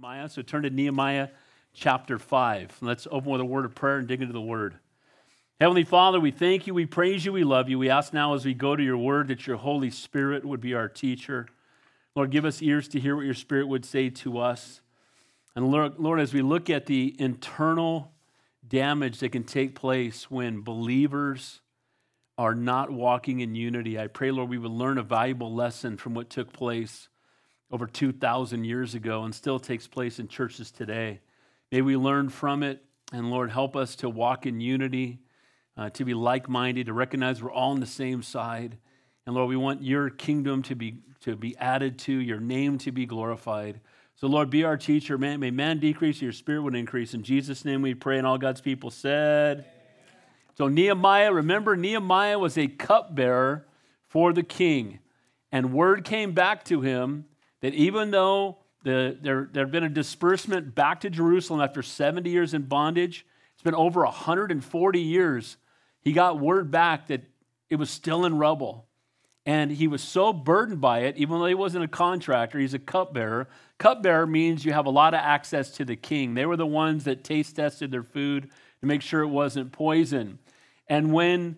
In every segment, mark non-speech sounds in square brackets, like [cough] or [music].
Nehemiah. So turn to Nehemiah chapter 5. Let's open with a word of prayer and dig into the word. Heavenly Father, we thank you, we praise you, we love you. We ask now as we go to your word that your Holy Spirit would be our teacher. Lord, give us ears to hear what your Spirit would say to us. And Lord, Lord, as we look at the internal damage that can take place when believers are not walking in unity, I pray, Lord, we would learn a valuable lesson from what took place over 2,000 years ago and still takes place in churches today. May we learn from it, and Lord, help us to walk in unity, uh, to be like minded, to recognize we're all on the same side. And Lord, we want your kingdom to be, to be added to, your name to be glorified. So, Lord, be our teacher. Man, may man decrease, your spirit would increase. In Jesus' name we pray, and all God's people said. So, Nehemiah, remember, Nehemiah was a cupbearer for the king. And word came back to him that even though the, there, there had been a disbursement back to Jerusalem after 70 years in bondage, it's been over 140 years, he got word back that it was still in rubble. And he was so burdened by it, even though he wasn't a contractor, he's a cupbearer. Cupbearer means you have a lot of access to the king. They were the ones that taste tested their food to make sure it wasn't poison. And when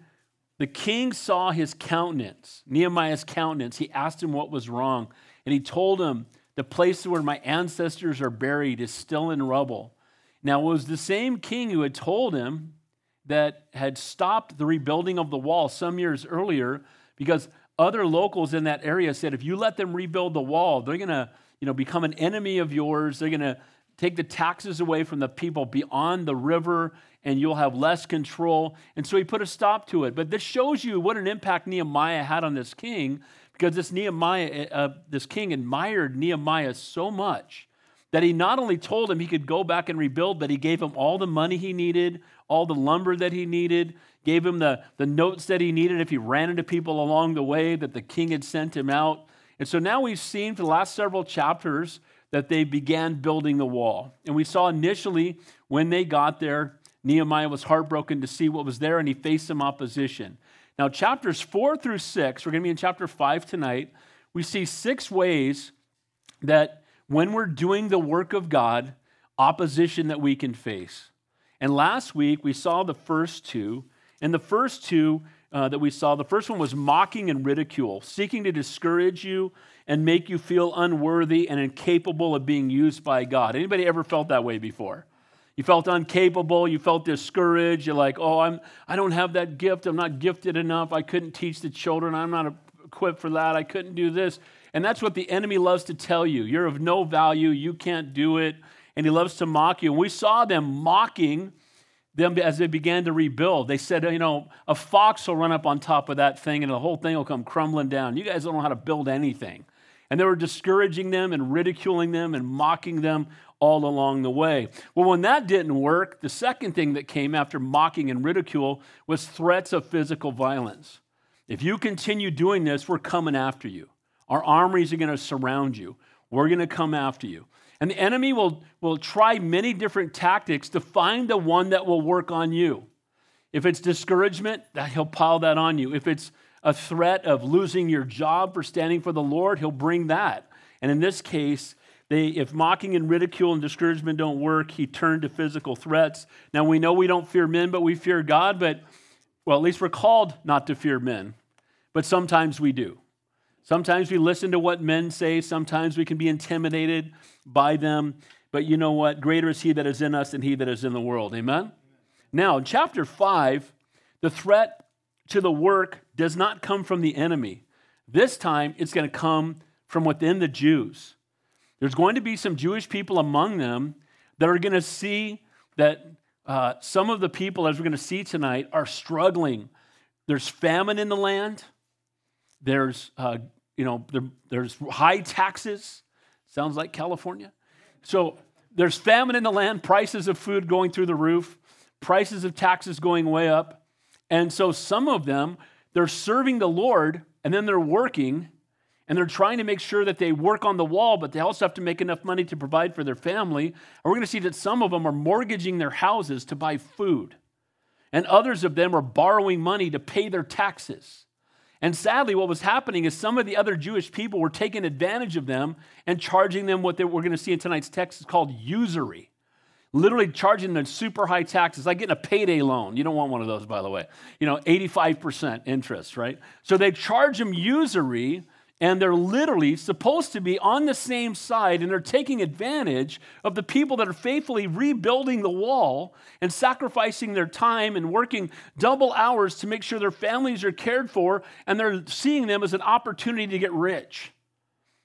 the king saw his countenance, Nehemiah's countenance, he asked him what was wrong. And he told him, The place where my ancestors are buried is still in rubble. Now, it was the same king who had told him that had stopped the rebuilding of the wall some years earlier because other locals in that area said, if you let them rebuild the wall, they're going to you know, become an enemy of yours. They're going to take the taxes away from the people beyond the river and you'll have less control. And so he put a stop to it. But this shows you what an impact Nehemiah had on this king because this Nehemiah, uh, this king admired Nehemiah so much that he not only told him he could go back and rebuild, but he gave him all the money he needed, all the lumber that he needed, gave him the, the notes that he needed if he ran into people along the way that the king had sent him out. And so now we've seen for the last several chapters that they began building the wall. And we saw initially when they got there, Nehemiah was heartbroken to see what was there and he faced some opposition. Now, chapters four through six, we're going to be in chapter five tonight. We see six ways that when we're doing the work of God, opposition that we can face. And last week we saw the first two. And the first two uh, that we saw, the first one was mocking and ridicule, seeking to discourage you and make you feel unworthy and incapable of being used by God. Anybody ever felt that way before? You felt incapable, you felt discouraged, you're like, oh, I'm, I don't have that gift, I'm not gifted enough, I couldn't teach the children, I'm not equipped for that, I couldn't do this. And that's what the enemy loves to tell you. You're of no value, you can't do it, and he loves to mock you. And we saw them mocking them as they began to rebuild. They said, you know, a fox will run up on top of that thing and the whole thing will come crumbling down. You guys don't know how to build anything. And they were discouraging them and ridiculing them and mocking them all along the way. Well, when that didn't work, the second thing that came after mocking and ridicule was threats of physical violence. If you continue doing this, we're coming after you. Our armories are going to surround you. We're going to come after you. And the enemy will, will try many different tactics to find the one that will work on you. If it's discouragement, he'll pile that on you. If it's a threat of losing your job for standing for the Lord, he'll bring that. And in this case, they, if mocking and ridicule and discouragement don't work, he turned to physical threats. Now we know we don't fear men, but we fear God, but well, at least we're called not to fear men. But sometimes we do. Sometimes we listen to what men say, sometimes we can be intimidated by them. But you know what? Greater is he that is in us than he that is in the world. Amen? Now, in chapter 5, the threat to the work does not come from the enemy. This time, it's going to come from within the Jews. There's going to be some Jewish people among them that are going to see that uh, some of the people, as we're going to see tonight, are struggling. There's famine in the land. There's, uh, you know, there, there's high taxes. Sounds like California. So there's famine in the land, prices of food going through the roof, prices of taxes going way up. And so some of them, they're serving the Lord and then they're working and they're trying to make sure that they work on the wall, but they also have to make enough money to provide for their family. And we're going to see that some of them are mortgaging their houses to buy food, and others of them are borrowing money to pay their taxes. And sadly, what was happening is some of the other Jewish people were taking advantage of them and charging them what we're going to see in tonight's text is called usury. Literally charging them super high taxes, like getting a payday loan. You don't want one of those, by the way. You know, 85% interest, right? So they charge them usury and they're literally supposed to be on the same side and they're taking advantage of the people that are faithfully rebuilding the wall and sacrificing their time and working double hours to make sure their families are cared for and they're seeing them as an opportunity to get rich.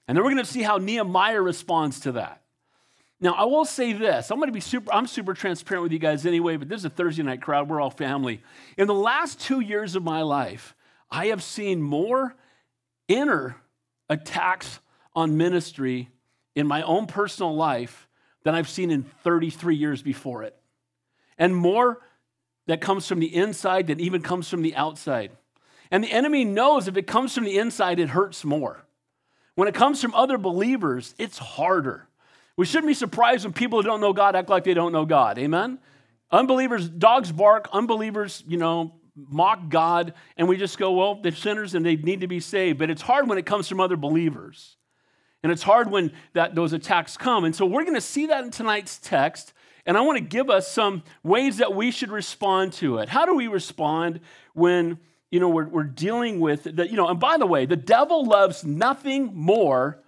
And then we're going to see how Nehemiah responds to that. Now, I will say this. I'm going to be super, I'm super transparent with you guys anyway, but this is a Thursday night crowd. We're all family. In the last two years of my life, I have seen more inner attacks on ministry in my own personal life than I've seen in 33 years before it. And more that comes from the inside than even comes from the outside. And the enemy knows if it comes from the inside, it hurts more. When it comes from other believers, it's harder. We shouldn't be surprised when people who don't know God act like they don't know God. Amen? Unbelievers, dogs bark, unbelievers, you know, mock God, and we just go, well, they're sinners and they need to be saved. But it's hard when it comes from other believers. And it's hard when that, those attacks come. And so we're going to see that in tonight's text. And I want to give us some ways that we should respond to it. How do we respond when, you know, we're, we're dealing with that? You know, and by the way, the devil loves nothing more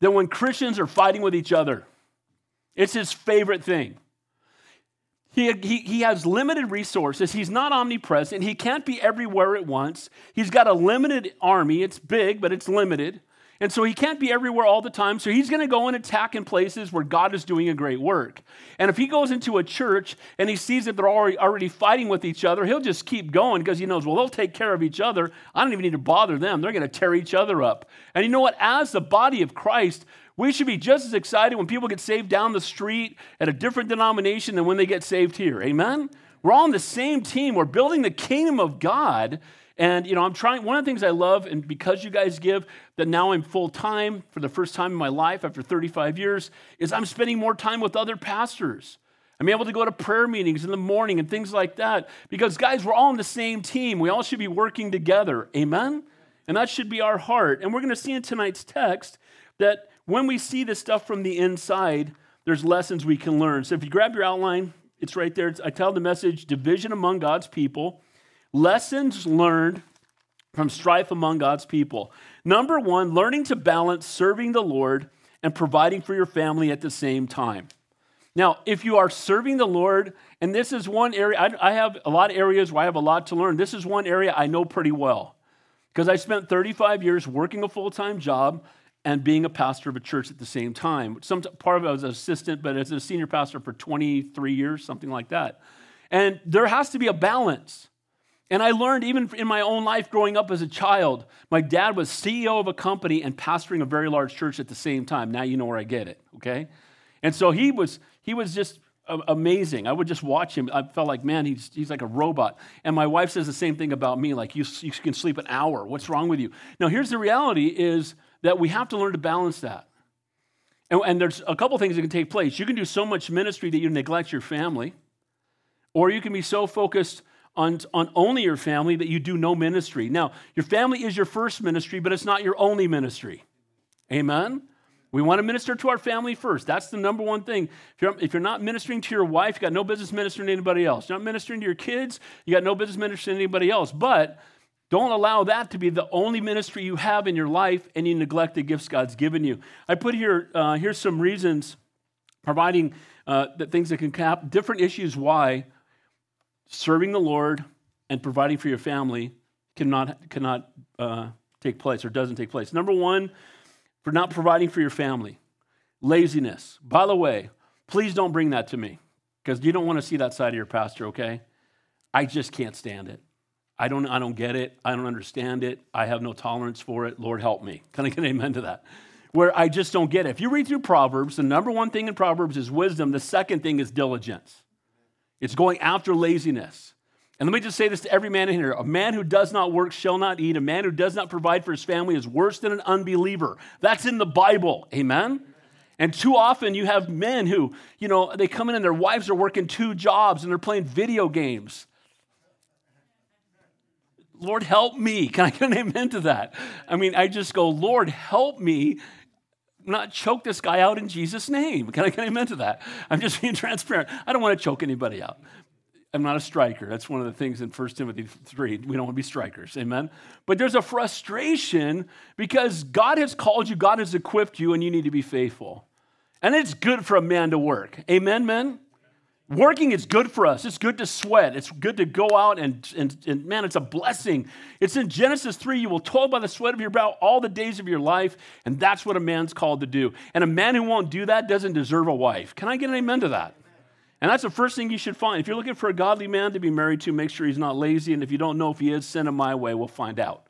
than when Christians are fighting with each other. It's his favorite thing. He, he, he has limited resources. He's not omnipresent. He can't be everywhere at once. He's got a limited army. It's big, but it's limited. And so he can't be everywhere all the time. So he's going to go and attack in places where God is doing a great work. And if he goes into a church and he sees that they're already, already fighting with each other, he'll just keep going because he knows, well, they'll take care of each other. I don't even need to bother them. They're going to tear each other up. And you know what? As the body of Christ, we should be just as excited when people get saved down the street at a different denomination than when they get saved here. Amen? We're all on the same team. We're building the kingdom of God. And, you know, I'm trying, one of the things I love, and because you guys give, that now I'm full time for the first time in my life after 35 years, is I'm spending more time with other pastors. I'm able to go to prayer meetings in the morning and things like that. Because, guys, we're all on the same team. We all should be working together. Amen? And that should be our heart. And we're going to see in tonight's text that when we see this stuff from the inside, there's lessons we can learn. So if you grab your outline, it's right there. It's, I tell the message division among God's people, lessons learned from strife among God's people. Number one, learning to balance serving the Lord and providing for your family at the same time. Now, if you are serving the Lord, and this is one area, I, I have a lot of areas where I have a lot to learn. This is one area I know pretty well because I spent 35 years working a full time job and being a pastor of a church at the same time. Some part of it was an assistant, but as a senior pastor for 23 years, something like that. And there has to be a balance. And I learned even in my own life growing up as a child, my dad was CEO of a company and pastoring a very large church at the same time. Now you know where I get it, okay? And so he was he was just amazing. I would just watch him. I felt like, man, he's, he's like a robot. And my wife says the same thing about me, like, you, you can sleep an hour. What's wrong with you? Now, here's the reality is that we have to learn to balance that. And, and there's a couple things that can take place. You can do so much ministry that you neglect your family, or you can be so focused on, on only your family that you do no ministry. Now, your family is your first ministry, but it's not your only ministry. Amen? We want to minister to our family first. That's the number one thing. If you're, if you're not ministering to your wife, you got no business ministering to anybody else. You're not ministering to your kids, you got no business ministering to anybody else. But don't allow that to be the only ministry you have in your life and you neglect the gifts God's given you. I put here, uh, here's some reasons providing uh, that things that can cap different issues why serving the Lord and providing for your family cannot, cannot uh, take place or doesn't take place. Number one, for not providing for your family, laziness. By the way, please don't bring that to me because you don't want to see that side of your pastor, okay? I just can't stand it. I don't, I don't get it. I don't understand it. I have no tolerance for it. Lord, help me. [laughs] Can I get an amen to that? Where I just don't get it. If you read through Proverbs, the number one thing in Proverbs is wisdom. The second thing is diligence. It's going after laziness. And let me just say this to every man in here a man who does not work shall not eat. A man who does not provide for his family is worse than an unbeliever. That's in the Bible. Amen? And too often you have men who, you know, they come in and their wives are working two jobs and they're playing video games Lord, help me. [laughs] Can I get an amen to that? I mean, I just go, Lord, help me not choke this guy out in Jesus' name. Can I get an amen to that? I'm just being [laughs] transparent. I don't want to choke anybody out. I'm not a striker. That's one of the things in 1 Timothy 3. We don't want to be strikers. Amen. But there's a frustration because God has called you, God has equipped you, and you need to be faithful. And it's good for a man to work. Amen, men? Working is good for us. It's good to sweat. It's good to go out and, and, and, man, it's a blessing. It's in Genesis 3 you will toil by the sweat of your brow all the days of your life, and that's what a man's called to do. And a man who won't do that doesn't deserve a wife. Can I get an amen to that? And that's the first thing you should find. If you're looking for a godly man to be married to, make sure he's not lazy. And if you don't know if he is, send him my way. We'll find out.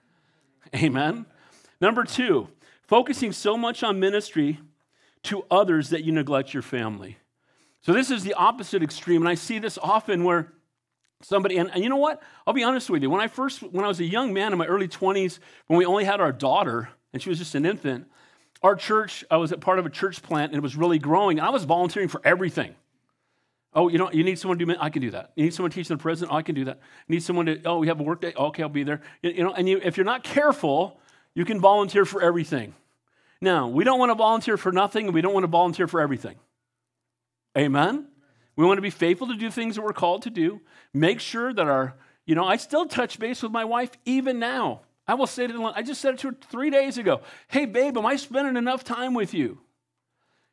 Amen. Number two, focusing so much on ministry to others that you neglect your family. So this is the opposite extreme. And I see this often where somebody, and, and you know what? I'll be honest with you. When I first, when I was a young man in my early 20s, when we only had our daughter, and she was just an infant, our church, I was at part of a church plant and it was really growing. And I was volunteering for everything. Oh, you know, you need someone to do, I can do that. You need someone to teach the president, oh, I can do that. You need someone to, oh, we have a work day, okay, I'll be there. You know, and you, if you're not careful, you can volunteer for everything. Now, we don't want to volunteer for nothing, and we don't want to volunteer for everything. Amen? We want to be faithful to do things that we're called to do. Make sure that our, you know, I still touch base with my wife even now. I will say to I just said it to her three days ago. Hey, babe, am I spending enough time with you?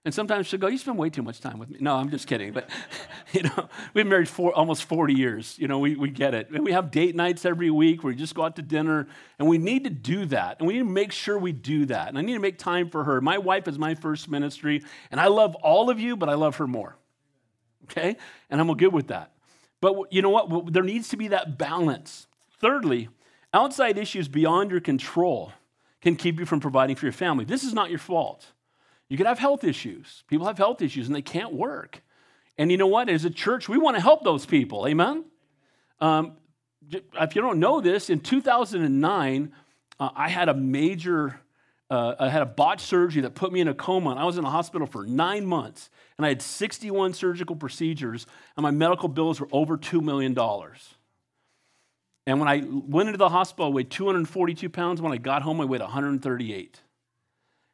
And sometimes she'll go, You spend way too much time with me. No, I'm just kidding. But, [laughs] you know, we've married for almost 40 years. You know, we, we get it. And we have date nights every week where we just go out to dinner. And we need to do that. And we need to make sure we do that. And I need to make time for her. My wife is my first ministry. And I love all of you, but I love her more. Okay? And I'm good with that. But you know what? There needs to be that balance. Thirdly, outside issues beyond your control can keep you from providing for your family. This is not your fault. You could have health issues. People have health issues and they can't work. And you know what? As a church, we want to help those people. Amen? Um, if you don't know this, in 2009, uh, I had a major, uh, I had a botched surgery that put me in a coma. And I was in a hospital for nine months. And I had 61 surgical procedures, and my medical bills were over $2 million. And when I went into the hospital, I weighed 242 pounds. When I got home, I weighed 138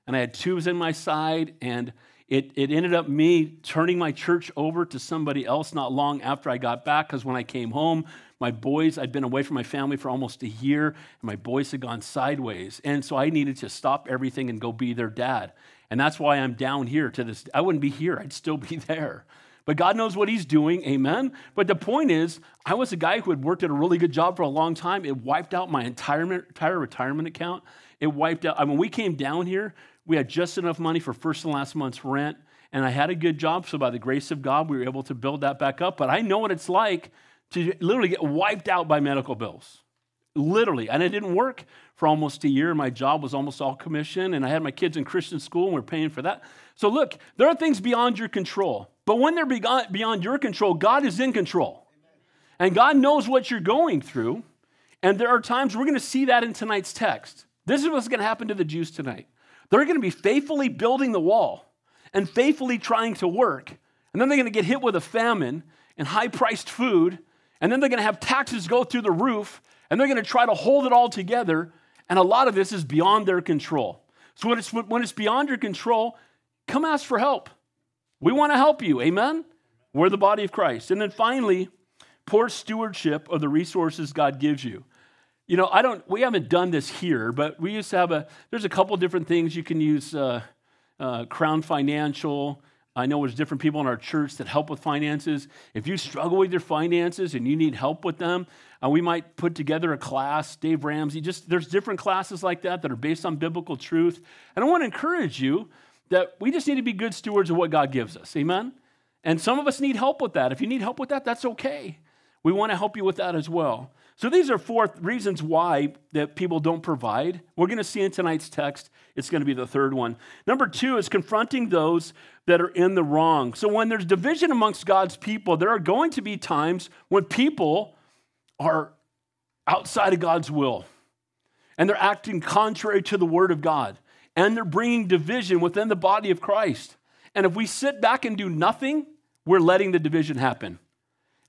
and I had tubes in my side, and it, it ended up me turning my church over to somebody else not long after I got back because when I came home, my boys, I'd been away from my family for almost a year, and my boys had gone sideways. And so I needed to stop everything and go be their dad. And that's why I'm down here to this. I wouldn't be here, I'd still be [laughs] there. But God knows what He's doing, amen? But the point is, I was a guy who had worked at a really good job for a long time. It wiped out my entire, entire retirement account. It wiped out, I mean, we came down here, we had just enough money for first and last month's rent, and I had a good job. So, by the grace of God, we were able to build that back up. But I know what it's like to literally get wiped out by medical bills. Literally. And it didn't work for almost a year. My job was almost all commission, and I had my kids in Christian school, and we are paying for that. So, look, there are things beyond your control. But when they're beyond your control, God is in control. And God knows what you're going through. And there are times we're going to see that in tonight's text. This is what's going to happen to the Jews tonight. They're going to be faithfully building the wall and faithfully trying to work. And then they're going to get hit with a famine and high priced food. And then they're going to have taxes go through the roof. And they're going to try to hold it all together. And a lot of this is beyond their control. So when it's, when it's beyond your control, come ask for help. We want to help you. Amen? We're the body of Christ. And then finally, poor stewardship of the resources God gives you. You know, I don't, we haven't done this here, but we used to have a, there's a couple different things you can use uh, uh, Crown Financial. I know there's different people in our church that help with finances. If you struggle with your finances and you need help with them, uh, we might put together a class. Dave Ramsey, just there's different classes like that that are based on biblical truth. And I want to encourage you that we just need to be good stewards of what God gives us. Amen? And some of us need help with that. If you need help with that, that's okay. We want to help you with that as well. So these are four reasons why that people don't provide. We're going to see in tonight's text, it's going to be the third one. Number two is confronting those that are in the wrong. So when there's division amongst God's people, there are going to be times when people are outside of God's will and they're acting contrary to the word of God and they're bringing division within the body of Christ. And if we sit back and do nothing, we're letting the division happen.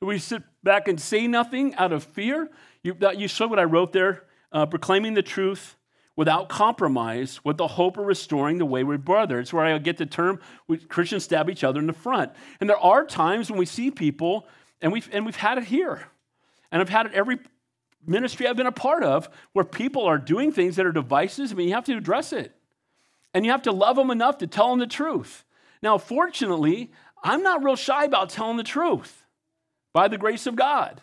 We sit back and say nothing out of fear. You, you saw what I wrote there uh, proclaiming the truth without compromise with the hope of restoring the wayward brother. It's where I get the term Christians stab each other in the front. And there are times when we see people, and we've, and we've had it here, and I've had it every ministry I've been a part of, where people are doing things that are devices. I mean, you have to address it. And you have to love them enough to tell them the truth. Now, fortunately, I'm not real shy about telling the truth by the grace of God.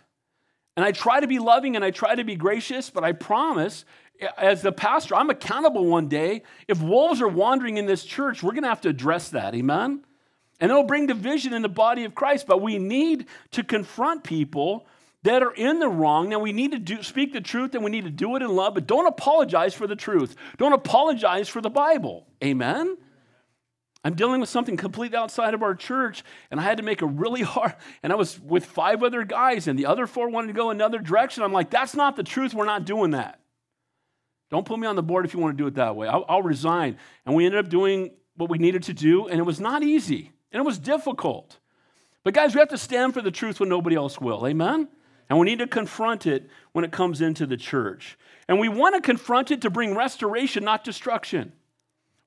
And I try to be loving and I try to be gracious, but I promise, eh, as the pastor, I'm accountable one day. If wolves are wandering in this church, we're going to have to address that. Amen? And it'll bring division in the body of Christ, but we need to confront people that are in the wrong. Now, we need to do, speak the truth and we need to do it in love, but don't apologize for the truth. Don't apologize for the Bible. Amen? I'm dealing with something completely outside of our church, and I had to make a really hard, and I was with five other guys, and the other four wanted to go another direction. I'm like, that's not the truth. We're not doing that. Don't put me on the board if you want to do it that way. I'll, I'll resign. And we ended up doing what we needed to do, and it was not easy, and it was difficult. But guys, we have to stand for the truth when nobody else will. Amen? And we need to confront it when it comes into the church. And we want to confront it to bring restoration, not destruction.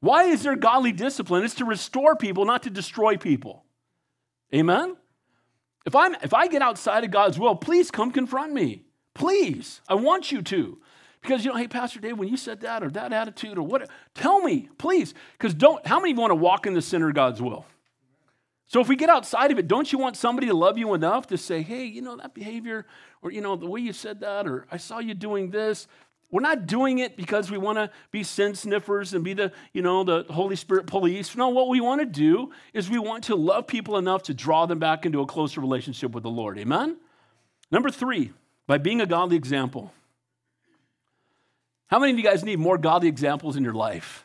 Why is there godly discipline? It's to restore people, not to destroy people. Amen? If, I'm, if I get outside of God's will, please come confront me. Please. I want you to. Because, you know, hey, Pastor Dave, when you said that or that attitude or what, tell me, please. Because don't, how many want to walk in the center of God's will? So if we get outside of it, don't you want somebody to love you enough to say, hey, you know, that behavior, or, you know, the way you said that, or I saw you doing this, we're not doing it because we want to be sin sniffers and be the, you know, the Holy Spirit police. No, what we want to do is we want to love people enough to draw them back into a closer relationship with the Lord. Amen? Number three, by being a godly example. How many of you guys need more godly examples in your life?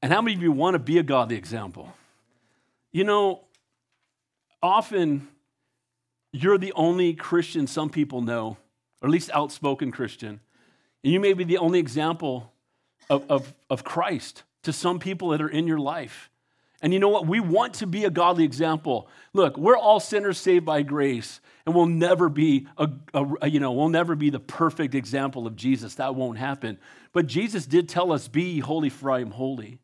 And how many of you want to be a godly example? You know, often you're the only Christian some people know, or at least outspoken Christian. And you may be the only example of, of, of Christ to some people that are in your life. And you know what? We want to be a godly example. Look, we're all sinners saved by grace, and we'll never be a, a, you know, we'll never be the perfect example of Jesus. That won't happen. But Jesus did tell us, "Be holy, for I am holy,"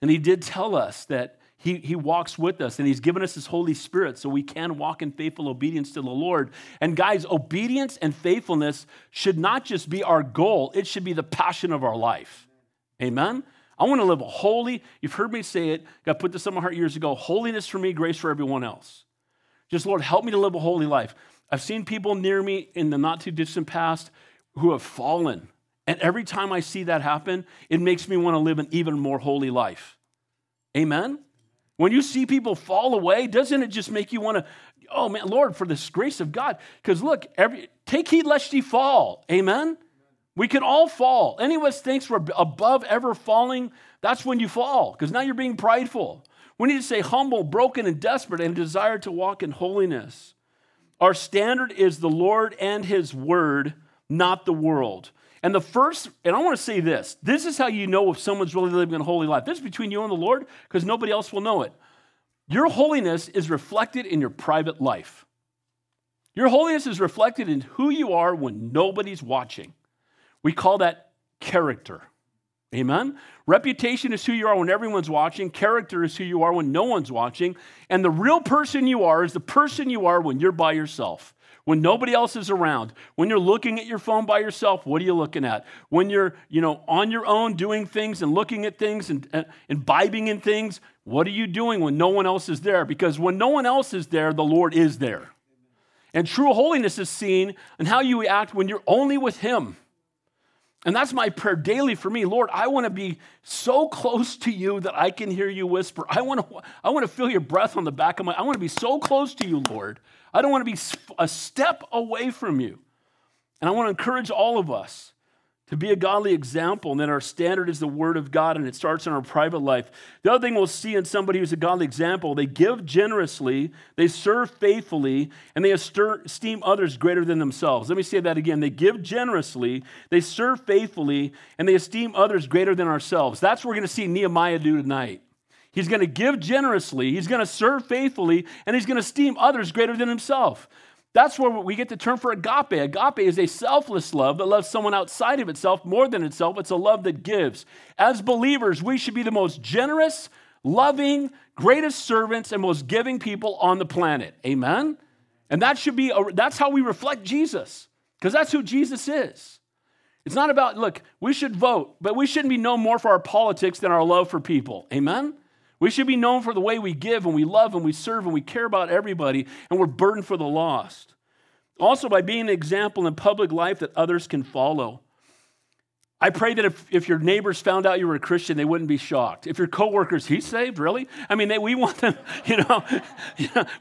and He did tell us that he, he walks with us and He's given us His Holy Spirit so we can walk in faithful obedience to the Lord. And guys, obedience and faithfulness should not just be our goal, it should be the passion of our life. Amen? I want to live a holy, you've heard me say it, God put this on my heart years ago holiness for me, grace for everyone else. Just, Lord, help me to live a holy life. I've seen people near me in the not too distant past who have fallen. And every time I see that happen, it makes me want to live an even more holy life. Amen? When you see people fall away, doesn't it just make you want to, oh man, Lord, for this grace of God? Because look, every take heed lest ye fall. Amen? We can all fall. Any of us thinks we're above ever falling, that's when you fall, because now you're being prideful. We need to say humble, broken, and desperate, and desire to walk in holiness. Our standard is the Lord and His Word, not the world. And the first, and I want to say this this is how you know if someone's really living a holy life. This is between you and the Lord because nobody else will know it. Your holiness is reflected in your private life. Your holiness is reflected in who you are when nobody's watching. We call that character. Amen? Reputation is who you are when everyone's watching. Character is who you are when no one's watching. And the real person you are is the person you are when you're by yourself when nobody else is around when you're looking at your phone by yourself what are you looking at when you're you know on your own doing things and looking at things and imbibing in things what are you doing when no one else is there because when no one else is there the lord is there and true holiness is seen in how you act when you're only with him and that's my prayer daily for me. Lord, I want to be so close to you that I can hear you whisper. I want to, I want to feel your breath on the back of my, I want to be so close to you, Lord. I don't want to be a step away from you. And I want to encourage all of us to be a godly example, and then our standard is the Word of God, and it starts in our private life. The other thing we'll see in somebody who's a godly example, they give generously, they serve faithfully, and they esteem others greater than themselves. Let me say that again. They give generously, they serve faithfully, and they esteem others greater than ourselves. That's what we're going to see Nehemiah do tonight. He's going to give generously, he's going to serve faithfully, and he's going to esteem others greater than himself. That's where we get the term for agape. Agape is a selfless love that loves someone outside of itself more than itself. It's a love that gives. As believers, we should be the most generous, loving, greatest servants, and most giving people on the planet. Amen? And that should be, a, that's how we reflect Jesus, because that's who Jesus is. It's not about, look, we should vote, but we shouldn't be known more for our politics than our love for people. Amen? We should be known for the way we give and we love and we serve and we care about everybody and we're burdened for the lost. Also, by being an example in public life that others can follow. I pray that if, if your neighbors found out you were a Christian, they wouldn't be shocked. If your coworkers, he's saved, really? I mean, they, we want them, [laughs] [laughs] you know,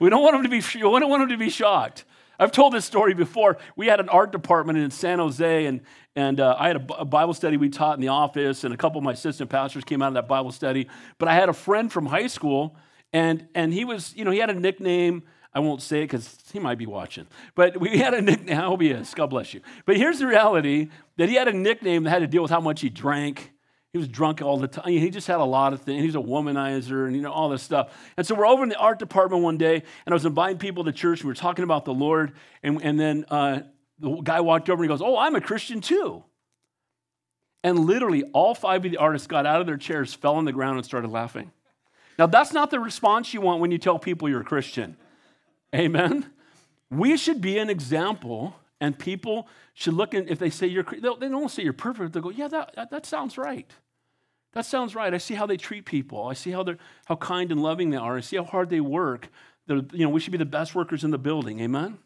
we don't want them to be, we don't want them to be shocked. I've told this story before. We had an art department in San Jose, and, and uh, I had a, Bible study we taught in the office, and a couple of my assistant pastors came out of that Bible study. But I had a friend from high school, and, and he was, you know, he had a nickname. I won't say it because he might be watching. But we [laughs] had a nickname. I hope he is. God bless you. But here's the reality that he had a nickname that had to deal with how much he drank. He was drunk all the time. He just had a lot of things. He's a womanizer and you know all this stuff. And so we're over in the art department one day, and I was inviting people to church. And we were talking about the Lord, and, and then uh, the guy walked over and he goes, "Oh, I'm a Christian too." And literally, all five of the artists got out of their chairs, fell on the ground, and started laughing. Now, that's not the response you want when you tell people you're a Christian. Amen. We should be an example, and people should look and if they say you're, they don't say you're perfect. they'll go, yeah, that, that sounds right. That sounds right. I see how they treat people. I see how they're how kind and loving they are. I see how hard they work. They're, you know, we should be the best workers in the building. Amen.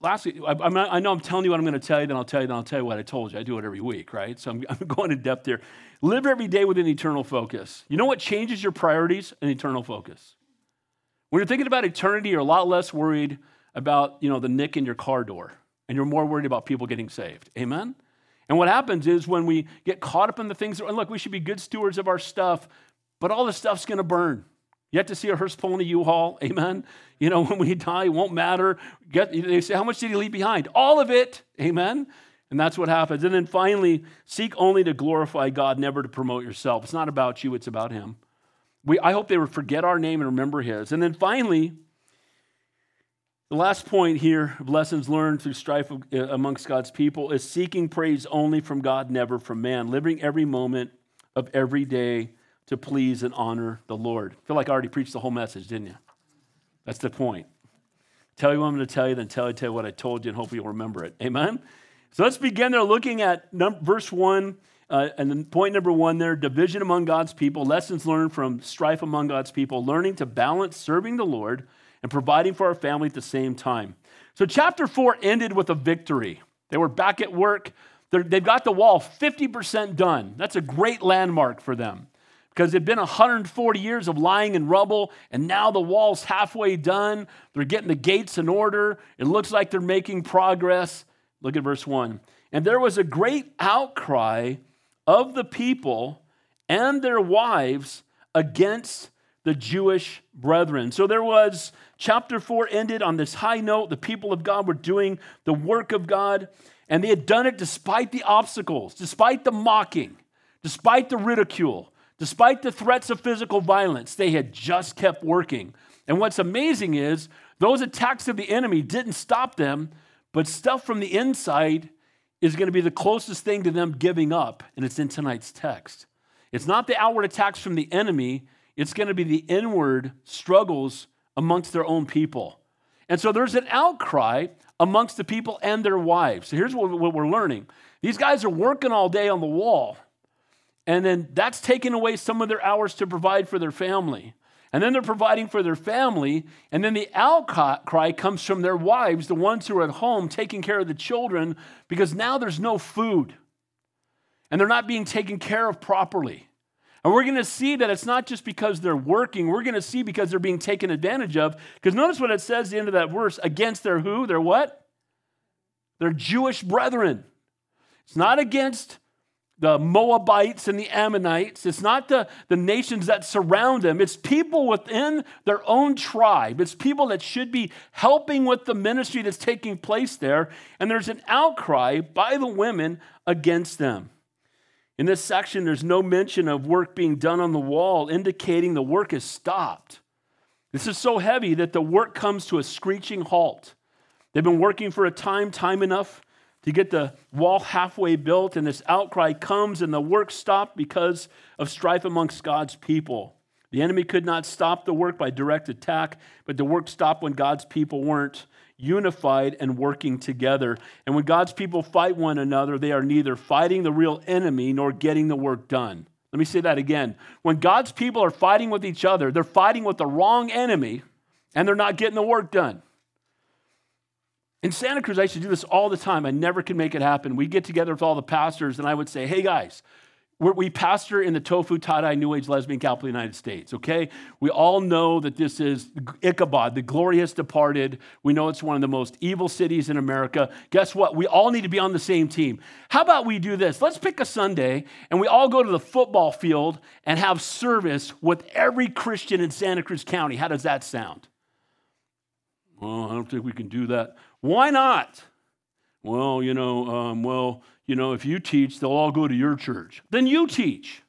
Lastly, I, I, know I'm telling you what I'm going to tell you, then I'll tell you, then I'll tell you what I told you. I do it every week, right? So I'm, [laughs] I'm going in depth here. Live every day with an eternal focus. You know what changes your priorities? An eternal focus. When you're thinking about eternity, you're a lot less worried about, you know, the nick in your car door, and you're more worried about people getting saved. Amen? And what happens is when we get caught up in the things, and look, we should be good stewards of our stuff, but all the stuff's going to burn. You have to see a hearse pulling a U-Haul, [laughs] amen? You know, when we die, it won't matter. Get, they say, how much did he leave behind? All of it, amen? And that's what happens. And then finally, seek only to glorify God, never to promote yourself. It's not about you, it's about him. We, I hope they would forget our name and remember his. And then finally, the last point here of lessons learned through strife uh, amongst God's people is seeking praise only from God, never from man, living every moment of every day to please and honor the Lord. I feel like I already preached the whole message, didn't you? That's the point. Tell you what I'm going to tell you, then tell you, tell you what I told you, and hopefully you'll remember it. Amen? So let's begin there looking at verse 1. Uh, and then point number one there division among God's people, lessons learned from strife among God's people, learning to balance serving the Lord and providing for our family at the same time. So, chapter four ended with a victory. They were back at work. they they've got the wall 50% done. That's a great landmark for them because it'd been 140 years of lying in rubble, and now the wall's halfway done. They're getting the gates in order. It looks like they're making progress. Look at verse 1. And there was a great outcry of the people and their wives against the Jewish brethren. So there was, chapter 4 ended on this high note. The people of God were doing the work of God, and they had done it despite the obstacles, despite the mocking, despite the ridicule, despite the threats of physical violence. They had just kept working. And what's amazing is those attacks of the enemy didn't stop them, but stuff from the inside is going to be the closest thing to them giving up, and it's in tonight's text. It's not the outward attacks from the enemy, it's going to be the inward struggles amongst their own people. And so there's an outcry amongst the people and their wives. So here's what, we're learning these guys are working all day on the wall, and then that's taking away some of their hours to provide for their family. And then they're providing for their family, and then the outcry comes from their wives, the ones who are at home taking care of the children, because now there's no food. And they're not being taken care of properly. And we're going to see that it's not just because they're working, we're going to see because they're being taken advantage of. Because notice what it says at the end of that verse against their who? Their what? Their Jewish brethren. It's not against the Moabites and the Ammonites. It's not the, the nations that surround them. It's people within their own tribe. It's people that should be helping with the ministry that's taking place there. And there's an outcry by the women against them. In this section, there's no mention of work being done on the wall, indicating the work is stopped. This is so heavy that the work comes to a screeching halt. They've been working for a time, time enough to get the wall halfway built, and this outcry comes, and the work stopped because of strife amongst God's people. The enemy could not stop the work by direct attack, but the work stopped when God's people weren't unified and working together. And when God's people fight one another, they are neither fighting the real enemy nor getting the work done. Let me say that again. When God's people are fighting with each other, they're fighting with the wrong enemy and they're not getting the work done. In Santa Cruz, I used to do this all the time. I never could make it happen. We'd get together with all the pastors and I would say, hey guys, we pastor in the tofu tie-dye new age lesbian capital of the united states okay? We all know that this is ichabod the glorious departed. We know it's one of the most evil cities in america. Guess what? We all need to be on the same team. How about we do this? Let's pick a sunday and we all go to the football field and have service with every christian in santa cruz county. How does that sound? Well i don't think we can do that. Why not? Well you know um, well you know, if you teach, they'll all go to your church. Then you teach.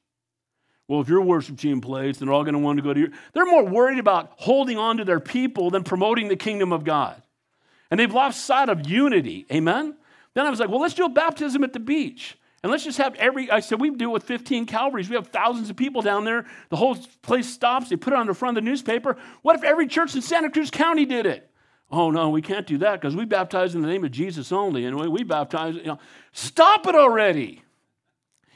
Well, if your worship team plays, they're all going to want to go to your. They're more worried about holding on to their people than promoting the kingdom of God. And they've lost sight of unity. Amen? Then I was like, well, let's do a baptism at the beach. And let's just have every, I said, we do it with 15 Calvaries. We have thousands of people down there. The whole place stops. They put it on the front of the newspaper. What if every church in Santa Cruz County did it? Oh, no, we can't do that because we baptize in the name of Jesus only. And we baptize, you know, stop it already.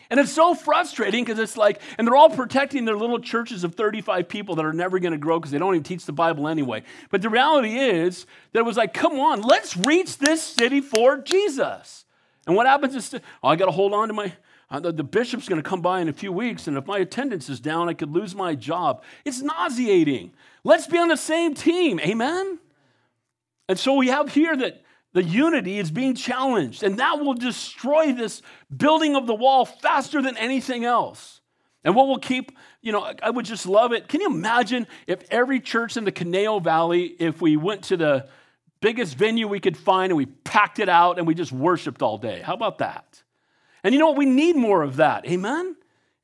And it's so frustrating because it's like, and they're all protecting their little churches of 35 people that are never going to grow because they don't even teach the Bible anyway. But the reality is that it was like, come on, let's reach this city for Jesus. And what happens is, oh, I got to hold on to my, uh, the, the bishop's going to come by in a few weeks, and if my attendance is down, I could lose my job. It's nauseating. Let's be on the same team. Amen? And so we have here that the unity is being challenged, and that will destroy this building of the wall faster than anything else. And what will keep, you know, I would just love it. Can you imagine if every church in the Conejo Valley, if we went to the biggest venue we could find and we packed it out and we just worshiped all day? How about that? And you know what? We need more of that. Amen?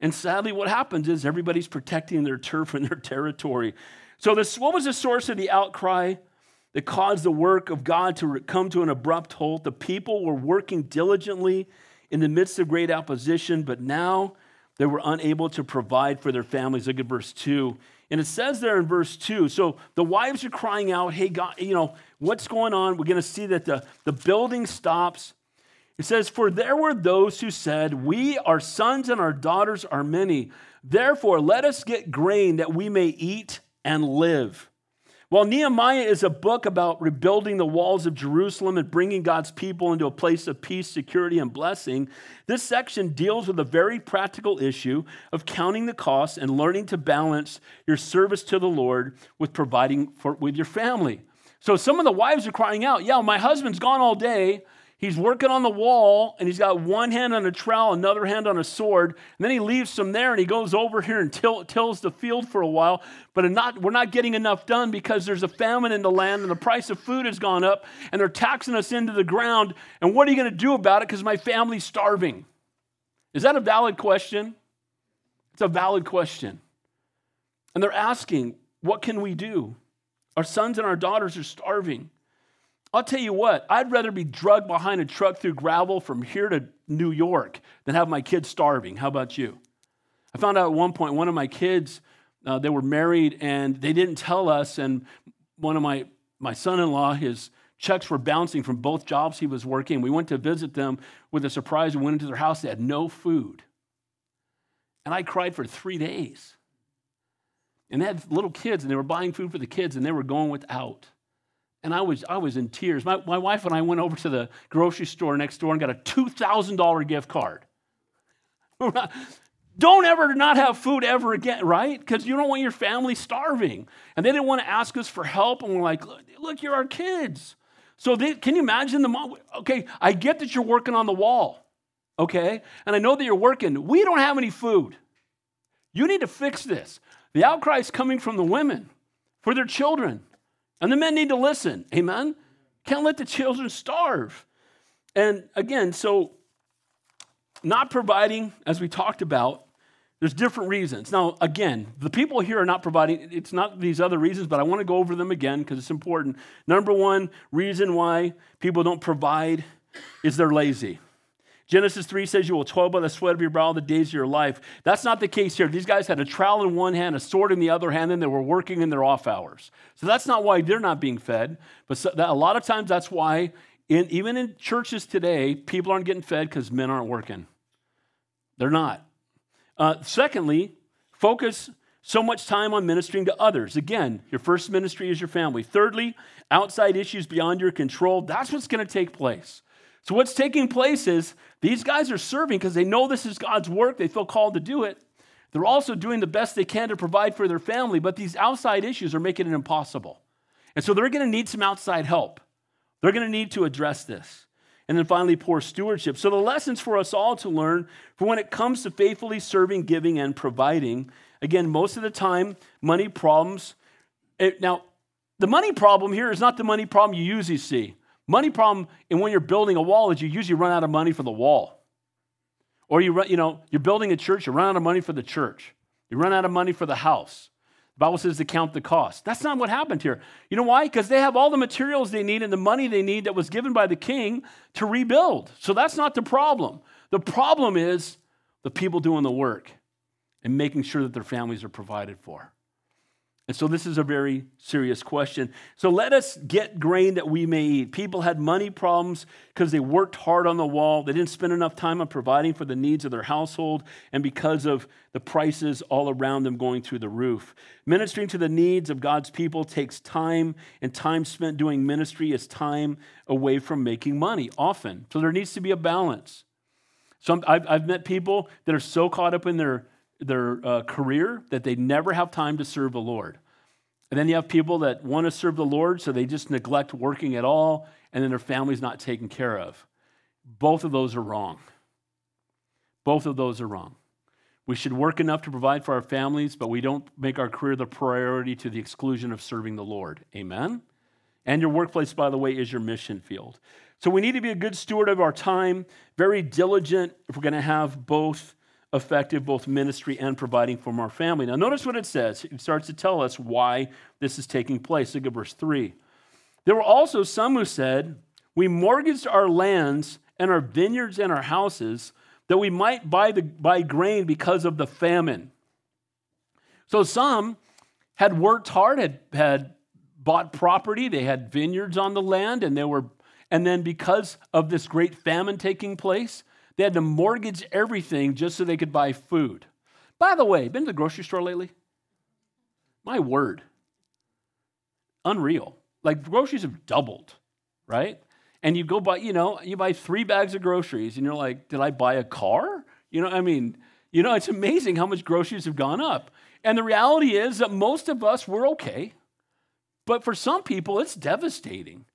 And sadly, what happens is everybody's protecting their turf and their territory. So, this, what was the source of the outcry? That caused the work of God to come to an abrupt halt. The people were working diligently in the midst of great opposition, but now they were unable to provide for their families. Look at verse 2. And it says there in verse 2 so the wives are crying out, hey, God, you know, what's going on? We're going to see that the, the building stops. It says, For there were those who said, We, our sons and our daughters are many. Therefore, let us get grain that we may eat and live. While Nehemiah is a book about rebuilding the walls of Jerusalem and bringing God's people into a place of peace, security, and blessing, this section deals with a very practical issue of counting the costs and learning to balance your service to the Lord with providing for, with your family. So some of the wives are crying out, Yeah, my husband's gone all day. He's working on the wall and he's got one hand on a trowel, another hand on a sword. And then he leaves from there and he goes over here and till, tills the field for a while. But not, we're not getting enough done because there's a famine in the land and the price of food has gone up and they're taxing us into the ground. And what are you going to do about it because my family's starving? Is that a valid question? It's a valid question. And they're asking, what can we do? Our sons and our daughters are starving. I'll tell you what, I'd rather be drugged behind a truck through gravel from here to New York than have my kids starving. How about you? I found out at one point one of my kids, uh, they were married and they didn't tell us. And one of my, my son in law, his checks were bouncing from both jobs he was working. We went to visit them with a surprise. We went into their house, they had no food. And I cried for three days. And they had little kids and they were buying food for the kids and they were going without. And I was, I was in tears. My, my wife and I went over to the grocery store next door and got a $2,000 gift card. [laughs] don't ever not have food ever again, right? Because you don't want your family starving. And they didn't want to ask us for help. And we're like, look, look you're our kids. So they, can you imagine the mom? Okay, I get that you're working on the wall, okay? And I know that you're working. We don't have any food. You need to fix this. The outcry is coming from the women for their children. And the men need to listen. Amen? Can't let the children starve. And again, so not providing, as we talked about, there's different reasons. Now, again, the people here are not providing, it's not these other reasons, but I want to go over them again because it's important. Number one reason why people don't provide is they're lazy. Genesis 3 says you will toil by the sweat of your brow the days of your life. That's not the case here. These guys had a trowel in one hand, a sword in the other hand, and they were working in their off hours. So that's not why they're not being fed. But so that, a lot of times that's why, in, even in churches today, people aren't getting fed because men aren't working. They're not. Uh, secondly, focus so much time on ministering to others. Again, your first ministry is your family. Thirdly, outside issues beyond your control. That's what's going to take place. So, what's taking place is these guys are serving because they know this is God's work. They feel called to do it. They're also doing the best they can to provide for their family, but these outside issues are making it impossible. And so, they're going to need some outside help. They're going to need to address this. And then finally, poor stewardship. So, the lessons for us all to learn for when it comes to faithfully serving, giving, and providing. Again, most of the time, money problems. It, now, the money problem here is not the money problem you usually see. Money problem, and when you're building a wall, is you usually run out of money for the wall. Or you run, you know, you're building a church, you run out of money for the church. You run out of money for the house. The Bible says to count the cost. That's not what happened here. You know why? Because they have all the materials they need and the money they need that was given by the king to rebuild. So that's not the problem. The problem is the people doing the work and making sure that their families are provided for. And so this is a very serious question. So let us get grain that we may eat. People had money problems because they worked hard on the wall. They didn't spend enough time on providing for the needs of their household and because of the prices all around them going through the roof. Ministering to the needs of God's people takes time, and time spent doing ministry is time away from making money often. So there needs to be a balance. So I've, I've met people that are so caught up in their their uh, career that they never have time to serve the Lord. And then you have people that want to serve the Lord, so they just neglect working at all, and then their family's not taken care of. Both of those are wrong. Both of those are wrong. We should work enough to provide for our families, but we don't make our career the priority to the exclusion of serving the Lord. Amen? And your workplace, by the way, is your mission field. So we need to be a good steward of our time, very diligent if we're going to have both effective both ministry and providing for our family. Now, notice what it says. It starts to tell us why this is taking place. Look at verse 3. There were also some who said, We mortgaged our lands and our vineyards and our houses that we might buy, the, buy grain because of the famine. So some had worked hard, had, had bought property, they had vineyards on the land, and they were, and then because of this great famine taking place, they had to mortgage everything just so they could buy food. By the way, been to the grocery store lately? My word. Unreal. Like groceries have doubled, right? And you go buy, you know, you buy three bags of groceries and you're like, did I buy a car? You know, I mean, you know, it's amazing how much groceries have gone up. And the reality is that most of us, we're okay. But for some people, it's devastating.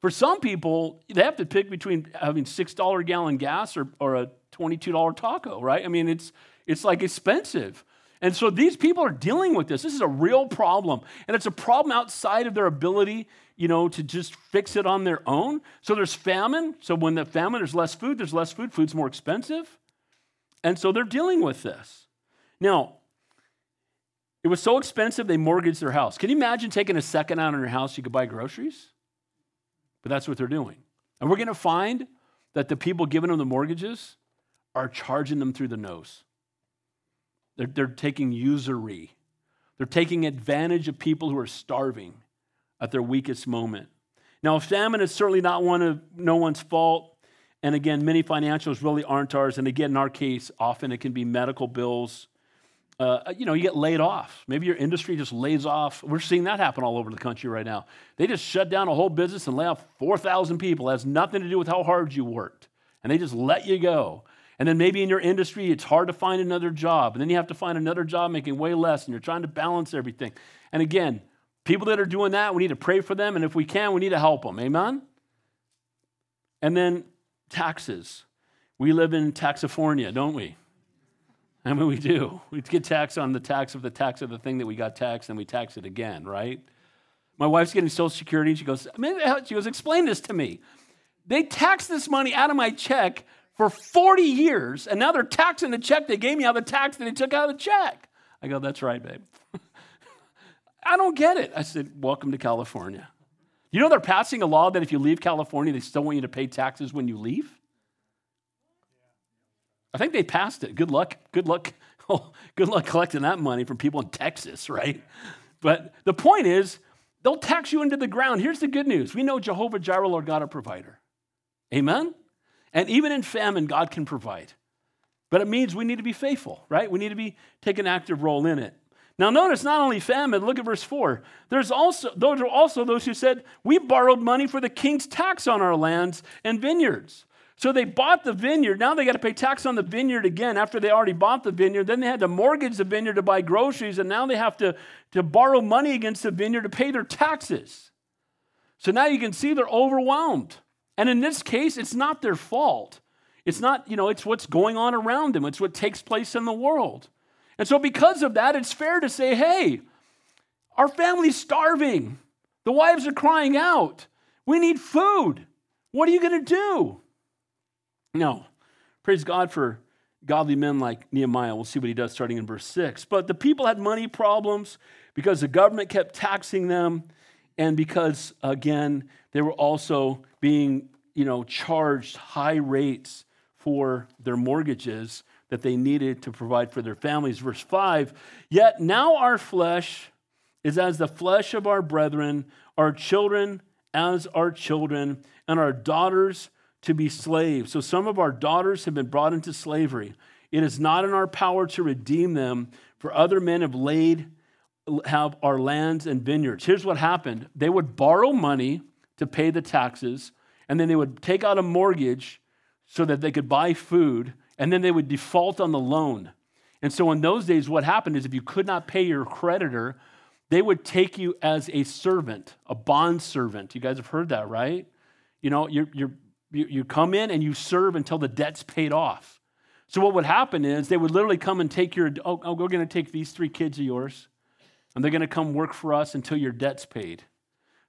For some people, they have to pick between having $6 a gallon gas or, or a $22 taco, right? I mean, it's, it's like expensive. And so these people are dealing with this. This is a real problem. And it's a problem outside of their ability, you know, to just fix it on their own. So there's famine. So when the famine, there's less food, there's less food, food's more expensive. And so they're dealing with this. Now, it was so expensive they mortgaged their house. Can you imagine taking a second out on your house you could buy groceries? But that's what they're doing. And we're going to find that the people giving them the mortgages are charging them through the nose. They're, they're taking usury, they're taking advantage of people who are starving at their weakest moment. Now, famine is certainly not one of no one's fault. And again, many financials really aren't ours. And again, in our case, often it can be medical bills, uh, you know, you get laid off. Maybe your industry just lays off. We're seeing that happen all over the country right now. They just shut down a whole business and lay off 4,000 people. It has nothing to do with how hard you worked. And they just let you go. And then maybe in your industry, it's hard to find another job. And then you have to find another job making way less, and you're trying to balance everything. And again, people that are doing that, we need to pray for them. And if we can, we need to help them. Amen? And then taxes. We live in Taxifornia, don't we? I mean, we do. We get taxed on the tax of the tax of the thing that we got taxed, and we tax it again, right? My wife's getting Social Security, and she goes, she goes, explain this to me. They tax this money out of my check for 40 years, and now they're taxing the check they gave me out of the tax that they took out of the check. I go, That's right, babe. [laughs] I don't get it. I said, Welcome to California. You know, they're passing a law that if you leave California, they still want you to pay taxes when you leave? I think they passed it. Good luck. Good luck. Oh, [laughs] good luck collecting that money from people in Texas, right? But the point is, they'll tax you into the ground. Here's the good news we know Jehovah Jireh, Lord God, a provider. Amen? And even in famine, God can provide. But it means we need to be faithful, right? We need to be take an active role in it. Now, notice not only famine, look at verse 4. There's also those are also those who said, We borrowed money for the king's tax on our lands and vineyards. So they bought the vineyard. Now they got to pay tax on the vineyard again after they already bought the vineyard. Then they had to mortgage the vineyard to buy groceries, and now they have to, to borrow money against the vineyard to pay their taxes. So now you can see they're overwhelmed. And in this case, it's not their fault. It's not, you know, it's what's going on around them, it's what takes place in the world. And so, because of that, it's fair to say, hey, our family's starving. The wives are crying out. We need food. What are you going to do? No. Praise God for godly men like Nehemiah. We'll see what he does starting in verse 6. But the people had money problems because the government kept taxing them and because, again, they were also being, you know, charged high rates for their mortgages that they needed to provide for their families. Verse 5 Yet now our flesh is as the flesh of our brethren, our children as our children, and our daughters to be slaves. So some of our daughters have been brought into slavery. It is not in our power to redeem them, for other men have laid have our lands and vineyards. Here's what happened. They would borrow money to pay the taxes, and then they would take out a mortgage so that they could buy food, and then they would default on the loan. And so in those days, what happened is if you could not pay your creditor, they would take you as a servant, a bond servant. You guys have heard that, right? You know, you're, you're, you come in and you serve until the debt's paid off. So what would happen is they would literally come and take your, oh, oh we're going to take these three kids of yours, and they're going to come work for us until your debt's paid.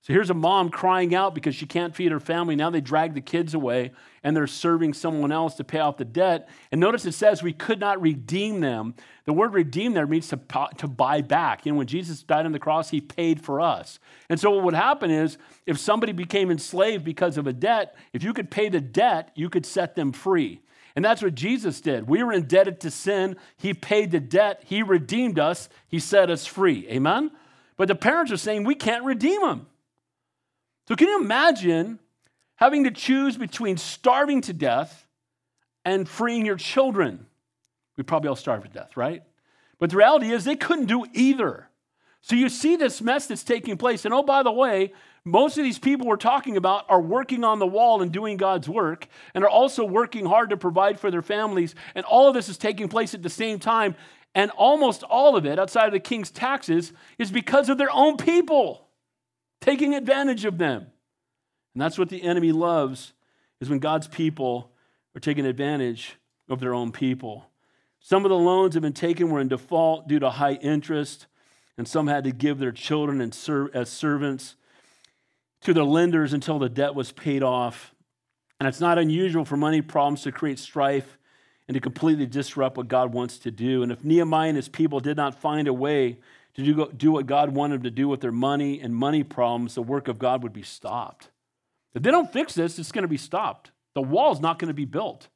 So here's a mom crying out because she can't feed her family. Now they drag the kids away and they're serving someone else to pay off the debt. And notice it says we could not redeem them. The word redeem there means to, to buy back. You know, when Jesus died on the cross, he paid for us. And so what would happen is if somebody became enslaved because of a debt, if you could pay the debt, you could set them free. And that's what Jesus did. We were indebted to sin. He paid the debt. He redeemed us. He set us free. Amen? But the parents are saying we can't redeem them. So, can you imagine having to choose between starving to death and freeing your children? We probably all starve to death, right? But the reality is, they couldn't do either. So, you see this mess that's taking place. And oh, by the way, most of these people we're talking about are working on the wall and doing God's work and are also working hard to provide for their families. And all of this is taking place at the same time. And almost all of it, outside of the king's taxes, is because of their own people taking advantage of them. And that's what the enemy loves is when God's people are taking advantage of their own people. Some of the loans have been taken were in default due to high interest, and some had to give their children and serve, as servants to their lenders until the debt was paid off. And it's not unusual for money problems to create strife and to completely disrupt what God wants to do. And if Nehemiah and his people did not find a way to do, do what God wanted them to do with their money and money problems, the work of God would be stopped. If they don't fix this, it's going to be stopped. The wall's not going to be built.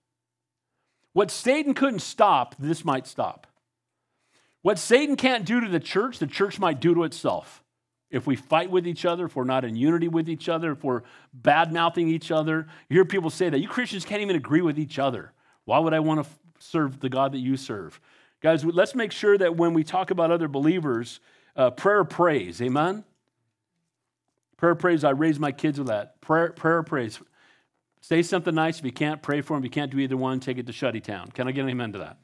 What Satan couldn't stop, this might stop. What Satan can't do to the church, the church might do to itself. If we fight with each other, if we're not in unity with each other, if we're bad mouthing each other, you hear people say that you Christians can't even agree with each other. Why would I want to serve the God that you serve? Guys, let's make sure that when we talk about other believers, uh, prayer praise. Amen? Prayer praise, I raise my kids with that. Prayer, prayer praise. Say something nice. If you can't pray for them, if you can't do either one, take it to Shutty Town. Can I get an amen to that?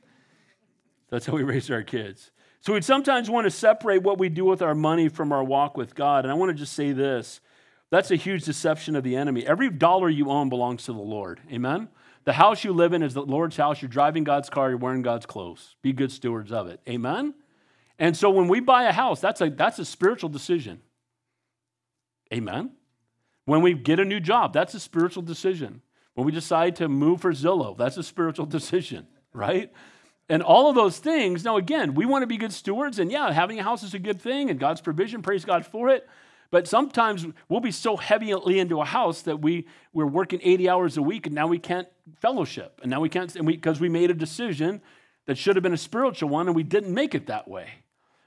That's how we raise our kids. So we sometimes want to separate what we do with our money from our walk with God. And I want to just say this that's a huge deception of the enemy. Every dollar you own belongs to the Lord. Amen? The house you live in is the Lord's house. You're driving God's car, you're wearing God's clothes. Be good stewards of it. Amen? And so when we buy a house, that's a, that's a spiritual decision. Amen? When we get a new job, that's a spiritual decision. when we decide to move for Zillow, that's a spiritual [laughs] decision, right? And all of those things, now again, we want to be good stewards, and yeah, having a house is a good thing, and God's provision, praise God for it. But sometimes we'll be so heavily into a house that we, we're working 80 hours a week, and now we can't fellowship. And now we can't, because we, we made a decision that should have been a spiritual one, and we didn't make it that way.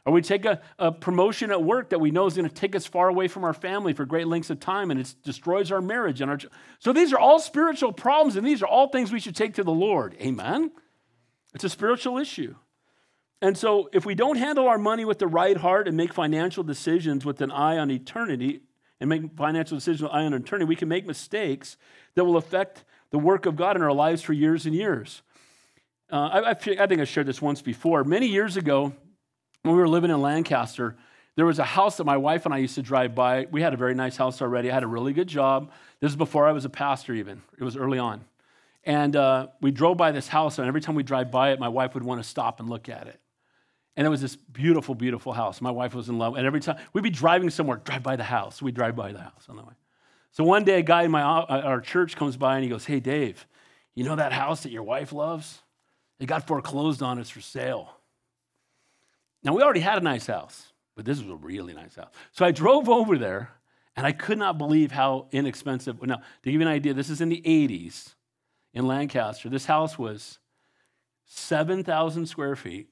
Or we take a, a promotion at work that we know is going to take us far away from our family for great lengths of time, and it destroys our marriage. and our. So these are all spiritual problems, and these are all things we should take to the Lord. Amen? It's a spiritual issue. And so, if we don't handle our money with the right heart and make financial decisions with an eye on eternity, and make financial decisions with an eye on eternity, we can make mistakes that will affect the work of God in our lives for years and years. Uh, I, I, think I shared this once before. Many years ago, when we were living in Lancaster, there was a house that my wife and I used to drive by. We had a very nice house already. I had a really good job. This is before I was a pastor, even. It was early on. And uh, we drove by this house, and every time we drive by it, my wife would want to stop and look at it. And it was this beautiful, beautiful house. My wife was in love. And every time we'd be driving somewhere, drive by the house. We'd drive by the house on the way. So one day, a guy in my, uh, our church comes by and he goes, Hey, Dave, you know that house that your wife loves? It got foreclosed on, it's for sale. Now, we already had a nice house, but this was a really nice house. So I drove over there and I could not believe how inexpensive. Now, to give you an idea, this is in the 80s in Lancaster. This house was 7,000 square feet.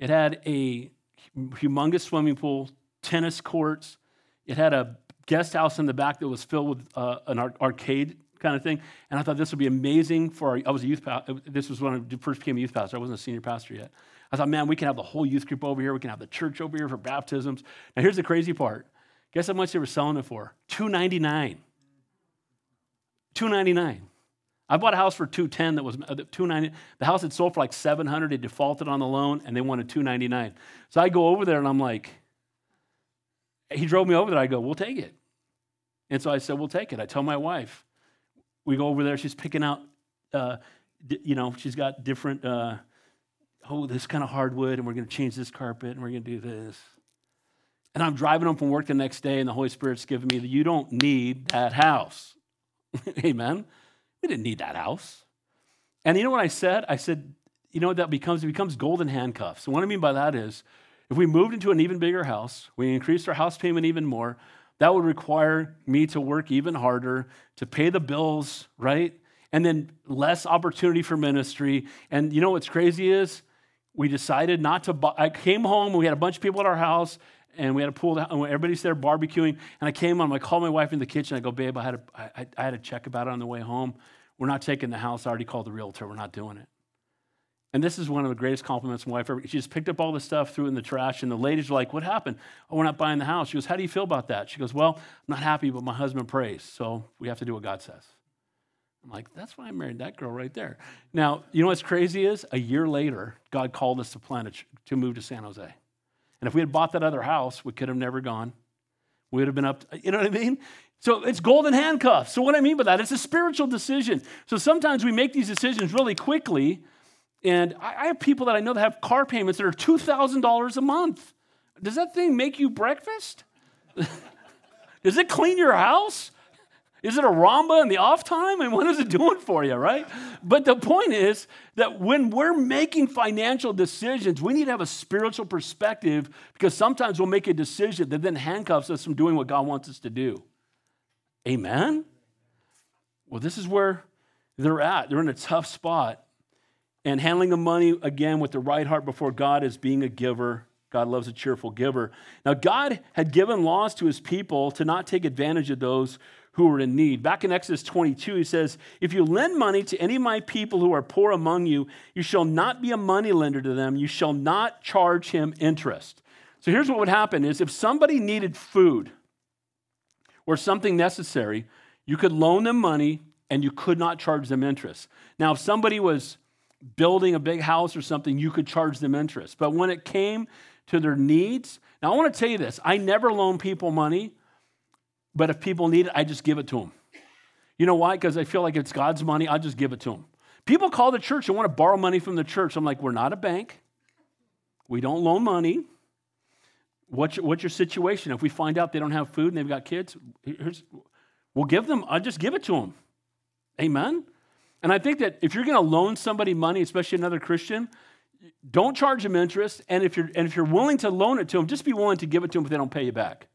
It had a humongous swimming pool, tennis courts. It had a guest house in the back that was filled with uh, an arcade kind of thing. And I thought this would be amazing for our, I was a youth pastor. This was when I first became a youth pastor. I wasn't a senior pastor yet. I thought, man, we can have the whole youth group over here. We can have the church over here for baptisms. Now, here's the crazy part. Guess how much they were selling it for? Two ninety nine. Two ninety nine. I bought a house for 210 that was uh, 290. The house had sold for like 700. It defaulted on the loan and they wanted 299. So I go over there and I'm like, he drove me over there. I go, we'll take it. And so I said, we'll take it. I tell my wife, we go over there. She's picking out, uh, you know, she's got different, uh, oh, this kind of hardwood, and we're going to change this carpet, and we're going to do this. And I'm driving home from work the next day, and the Holy Spirit's giving me, the, you don't need that house. [laughs] Amen. We didn't need that house. And you know what I said? I said, you know what that becomes? It becomes golden handcuffs. And what I mean by that is, if we moved into an even bigger house, we increased our house payment even more, that would require me to work even harder to pay the bills, right? And then less opportunity for ministry. And you know what's crazy is we decided not to buy. I came home, we had a bunch of people at our house, and we had a pool. And everybody's there barbecuing. And I came home, I called my wife in the kitchen. I go, babe, I had a, I, I had a check about it on the way home. We're not taking the house. I already called the realtor. We're not doing it. And this is one of the greatest compliments my wife ever. She just picked up all the stuff, threw it in the trash, and the ladies were like, What happened? Oh, we're not buying the house. She goes, How do you feel about that? She goes, Well, I'm not happy, but my husband prays, so we have to do what God says. I'm like, That's why I married that girl right there. Now, you know what's crazy is a year later, God called us to plan to move to San Jose. And if we had bought that other house, we could have never gone. We would have been up, to, you know what I mean? So it's golden handcuffs. So what I mean by that, it's a spiritual decision. So sometimes we make these decisions really quickly, and I, have people that I know that have car payments that are $2,000 a month. Does that thing make you breakfast? [laughs] Does it clean your house? Is it a Roomba in the off time? And what is it doing for you, right? But the point is that when we're making financial decisions, we need to have a spiritual perspective because sometimes we'll make a decision that then handcuffs us from doing what God wants us to do. Amen? Well, this is where they're at. They're in a tough spot. And handling the money, again, with the right heart before God is being a giver. God loves a cheerful giver. Now, God had given laws to his people to not take advantage of those who were in need. Back in Exodus 22, he says, If you lend money to any of my people who are poor among you, you shall not be a money lender to them. You shall not charge him interest. So here's what would happen is if somebody needed food or something necessary, you could loan them money and you could not charge them interest. Now, if somebody was building a big house or something, you could charge them interest. But when it came to their needs, now I want to tell you this I never loan people money but if people need it, I just give it to them. You know why? Because I feel like it's God's money, I'll just give it to them. People call the church and want to borrow money from the church. I'm like, we're not a bank. We don't loan money. What's your, what's your situation? If we find out they don't have food and they've got kids, we'll give them, I'll just give it to them. Amen? And I think that if you're going to loan somebody money, especially another Christian, don't charge them interest. And if you're and if you're willing to loan it to them, just be willing to give it to them if they don't pay you back.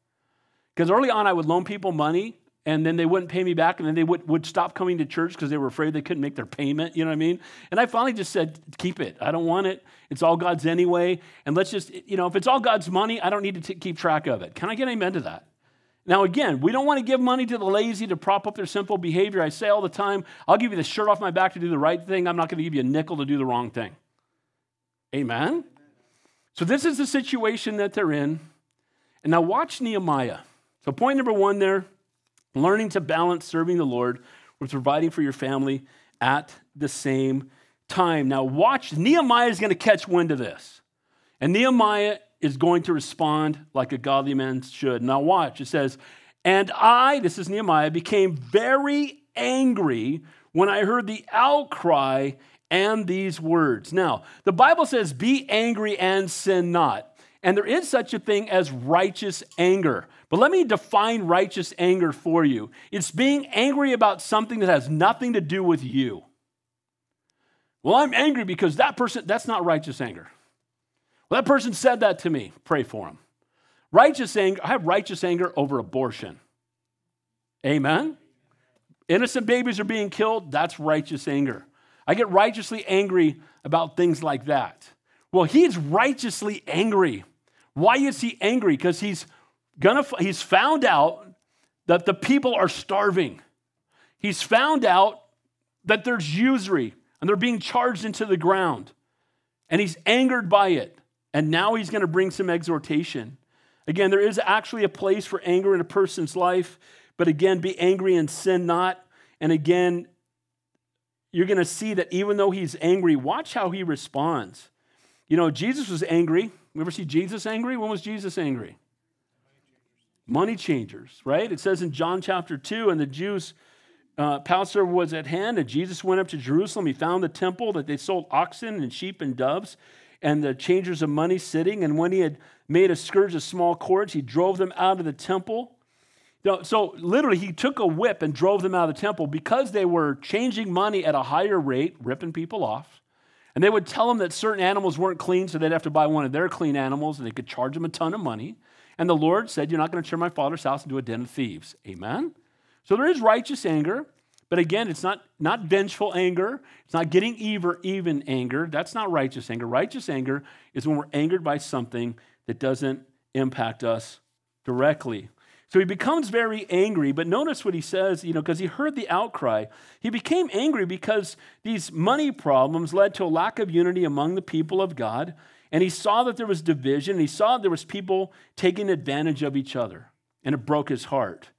Because early on, I would loan people money and then they wouldn't pay me back, and then they would, would stop coming to church because they were afraid they couldn't make their payment. You know what I mean? And I finally just said, keep it. I don't want it. It's all God's anyway. And let's just, you know, if it's all God's money, I don't need to t- keep track of it. Can I get amen to that? Now, again, we don't want to give money to the lazy to prop up their simple behavior. I say all the time, I'll give you the shirt off my back to do the right thing. I'm not going to give you a nickel to do the wrong thing. Amen? So, this is the situation that they're in. And now, watch Nehemiah. So, point number one there learning to balance serving the Lord with providing for your family at the same time. Now, watch, Nehemiah is going to catch wind of this. And Nehemiah is going to respond like a godly man should. Now, watch, it says, And I, this is Nehemiah, became very angry when I heard the outcry and these words. Now, the Bible says, Be angry and sin not. And there is such a thing as righteous anger. But let me define righteous anger for you it's being angry about something that has nothing to do with you. Well, I'm angry because that person, that's not righteous anger. Well, that person said that to me. Pray for him. Righteous anger, I have righteous anger over abortion. Amen? Innocent babies are being killed. That's righteous anger. I get righteously angry about things like that. Well, he's righteously angry. Why is he angry? Because he's gonna he's found out that the people are starving. He's found out that there's usury and they're being charged into the ground. And he's angered by it. And now he's going to bring some exhortation. Again, there is actually a place for anger in a person's life, but again, be angry and sin not. And again, you're going to see that even though he's angry, watch how he responds. You know, Jesus was angry. We ever see Jesus angry? When was Jesus angry? Money changers, right? It says in John chapter 2, and the Jews, uh, Passover was at hand, and Jesus went up to Jerusalem. He found the temple that they sold oxen and sheep and doves, and the changers of money sitting. And when he had made a scourge of small cords, he drove them out of the temple. So literally, he took a whip and drove them out of the temple because they were changing money at a higher rate, ripping people off. And they would tell them that certain animals weren't clean, so they'd have to buy one of their clean animals, and they could charge them a ton of money. And the Lord said, You're not going to turn my father's house into a den of thieves. Amen? So there is righteous anger, but again, it's not, not vengeful anger. It's not getting even, even anger. That's not righteous anger. Righteous anger is when we're angered by something that doesn't impact us directly. So he becomes very angry, but notice what he says, you know, because he heard the outcry. He became angry because these money problems led to a lack of unity among the people of God. And he saw that there was division. and he saw there was people taking advantage of each other. And it broke his heart.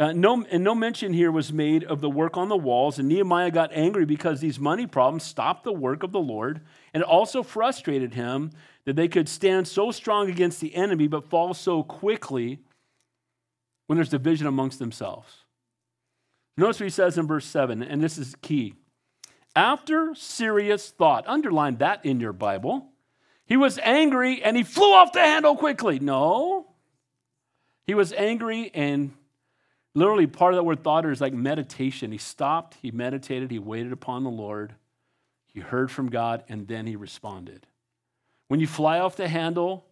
Uh, no, and no mention here was made of the work on the walls. And Nehemiah got angry because these money problems stopped the work of the Lord. And it also frustrated him that they could stand so strong against the enemy but fall so quickly when there's division amongst themselves. Notice what he says in verse 7, and this is key. After serious thought, underline that in your Bible. He was angry and he flew off the handle quickly. No. He was angry and literally part of that word thought is like meditation. He stopped, he meditated, he waited upon the Lord, he heard from God, and then he responded. When you fly off the handle,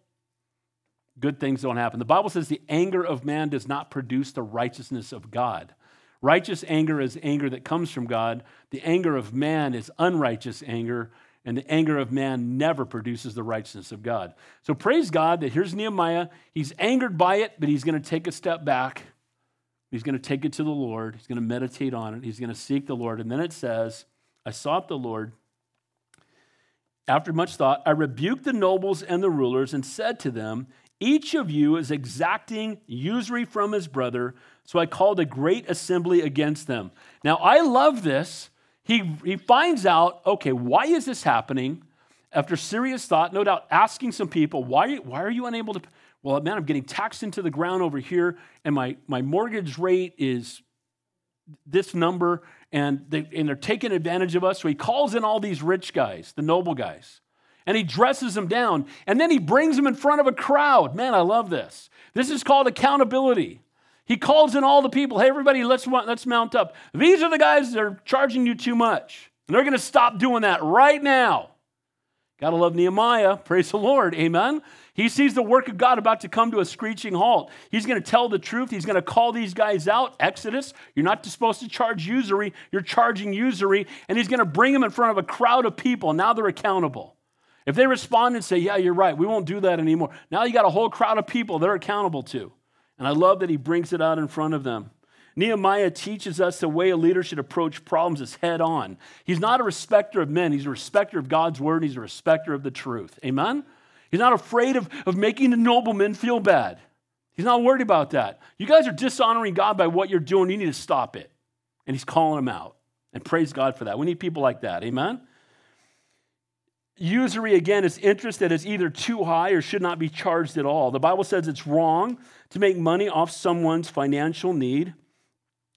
good things don't happen. The Bible says the anger of man does not produce the righteousness of God. Righteous anger is anger that comes from God. The anger of man is unrighteous anger and the anger of man never produces the righteousness of God. So praise God that here's Nehemiah. He's angered by it, but he's going to take a step back. He's going to take it to the Lord. He's going to meditate on it. He's going to seek the Lord. And then it says, I sought the Lord. After much thought, I rebuked the nobles and the rulers and said to them, Each of you is exacting usury from his brother. So I called a great assembly against them. Now, I love this he, he finds out, okay, why is this happening? After serious thought, no doubt asking some people, why, why are you unable to? Well, man, I'm getting taxed into the ground over here, and my, my mortgage rate is this number, and, they, and they're taking advantage of us. So he calls in all these rich guys, the noble guys, and he dresses them down, and then he brings them in front of a crowd. Man, I love this. This is called accountability. He calls in all the people. Hey, everybody, let's, let's mount up. These are the guys that are charging you too much. And they're going to stop doing that right now. Gotta love Nehemiah. [laughs] Praise the Lord. Amen. He sees the work of God about to come to a screeching halt. He's going to tell the truth. He's going to call these guys out. Exodus, you're not supposed to charge usury. You're charging usury. And he's going to bring them in front of a crowd of people. Now they're accountable. If they respond and say, Yeah, you're right, we won't do that anymore. Now you got a whole crowd of people they're accountable to. And I love that he brings it out in front of them. Nehemiah teaches us the way a leader should approach problems is head on. He's not a respecter of men, he's a respecter of God's word, he's a respecter of the truth. Amen? He's not afraid of, of making the noblemen feel bad. He's not worried about that. You guys are dishonoring God by what you're doing. You need to stop it. And he's calling them out. And praise God for that. We need people like that. Amen? Usury, again, is interest that is either too high or should not be charged at all. The Bible says it's wrong to make money off someone's financial need.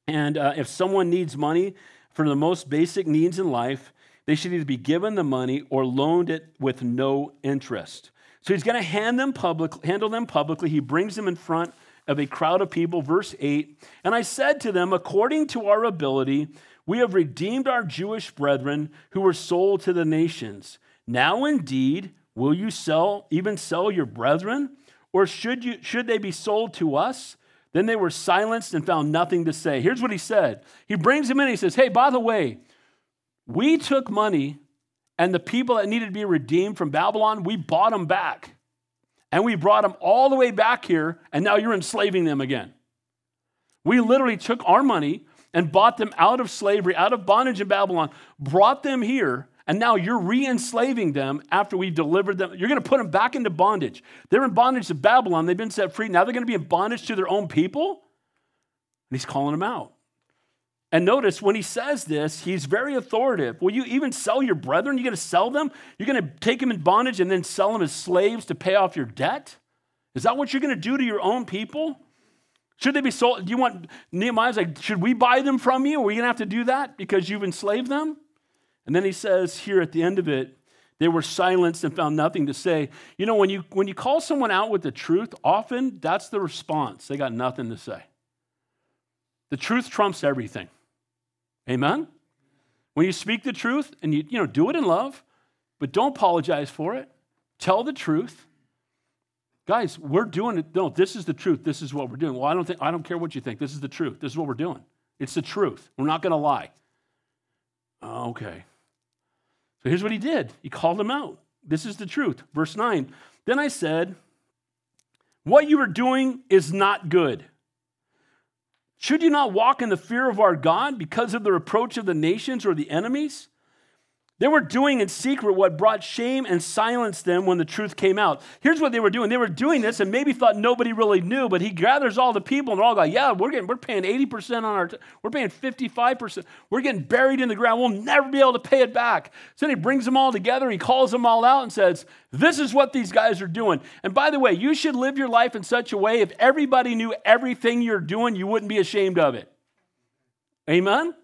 And uh, if someone needs money for the most basic needs in life, they should either be given the money or loaned it with no interest. So he's going to hand them public, handle them publicly. He brings them in front of a crowd of people. Verse 8 And I said to them, According to our ability, we have redeemed our Jewish brethren who were sold to the nations. Now indeed, will you sell, even sell your brethren? Or should, you, should they be sold to us? Then they were silenced and found nothing to say. Here's what he said He brings him in, he says, Hey, by the way, we took money and the people that needed to be redeemed from Babylon, we bought them back. And we brought them all the way back here, and now you're enslaving them again. We literally took our money and bought them out of slavery, out of bondage in Babylon, brought them here, and now you're re enslaving them after we've delivered them. You're going to put them back into bondage. They're in bondage to Babylon. They've been set free. Now they're going to be in bondage to their own people. And he's calling them out. And notice when he says this, he's very authoritative. Will you even sell your brethren? You're going to sell them? You're going to take them in bondage and then sell them as slaves to pay off your debt? Is that what you're going to do to your own people? Should they be sold? Do you want Nehemiah's like, should we buy them from you? Are we going to have to do that because you've enslaved them? And then he says here at the end of it, they were silenced and found nothing to say. You know, when you when you call someone out with the truth, often that's the response. They got nothing to say. The truth trumps everything. Amen? When you speak the truth and you, you know, do it in love, but don't apologize for it. Tell the truth. Guys, we're doing it. No, this is the truth. This is what we're doing. Well, I don't think I don't care what you think. This is the truth. This is what we're doing. It's the truth. We're not going to lie. Okay. So here's what he did. He called them out. This is the truth. Verse 9. Then I said, What you are doing is not good. Should you not walk in the fear of our God because of the reproach of the nations or the enemies? They were doing in secret what brought shame and silenced them when the truth came out. Here's what they were doing. They were doing this and maybe thought nobody really knew, but he gathers all the people and they're all going, yeah, we're getting, we're paying 80% on our, t- we're paying 55%. We're getting buried in the ground. We'll never be able to pay it back. So then he brings them all together. He calls them all out and says, this is what these guys are doing. And by the way, you should live your life in such a way if everybody knew everything you're doing, you wouldn't be ashamed of it. Amen?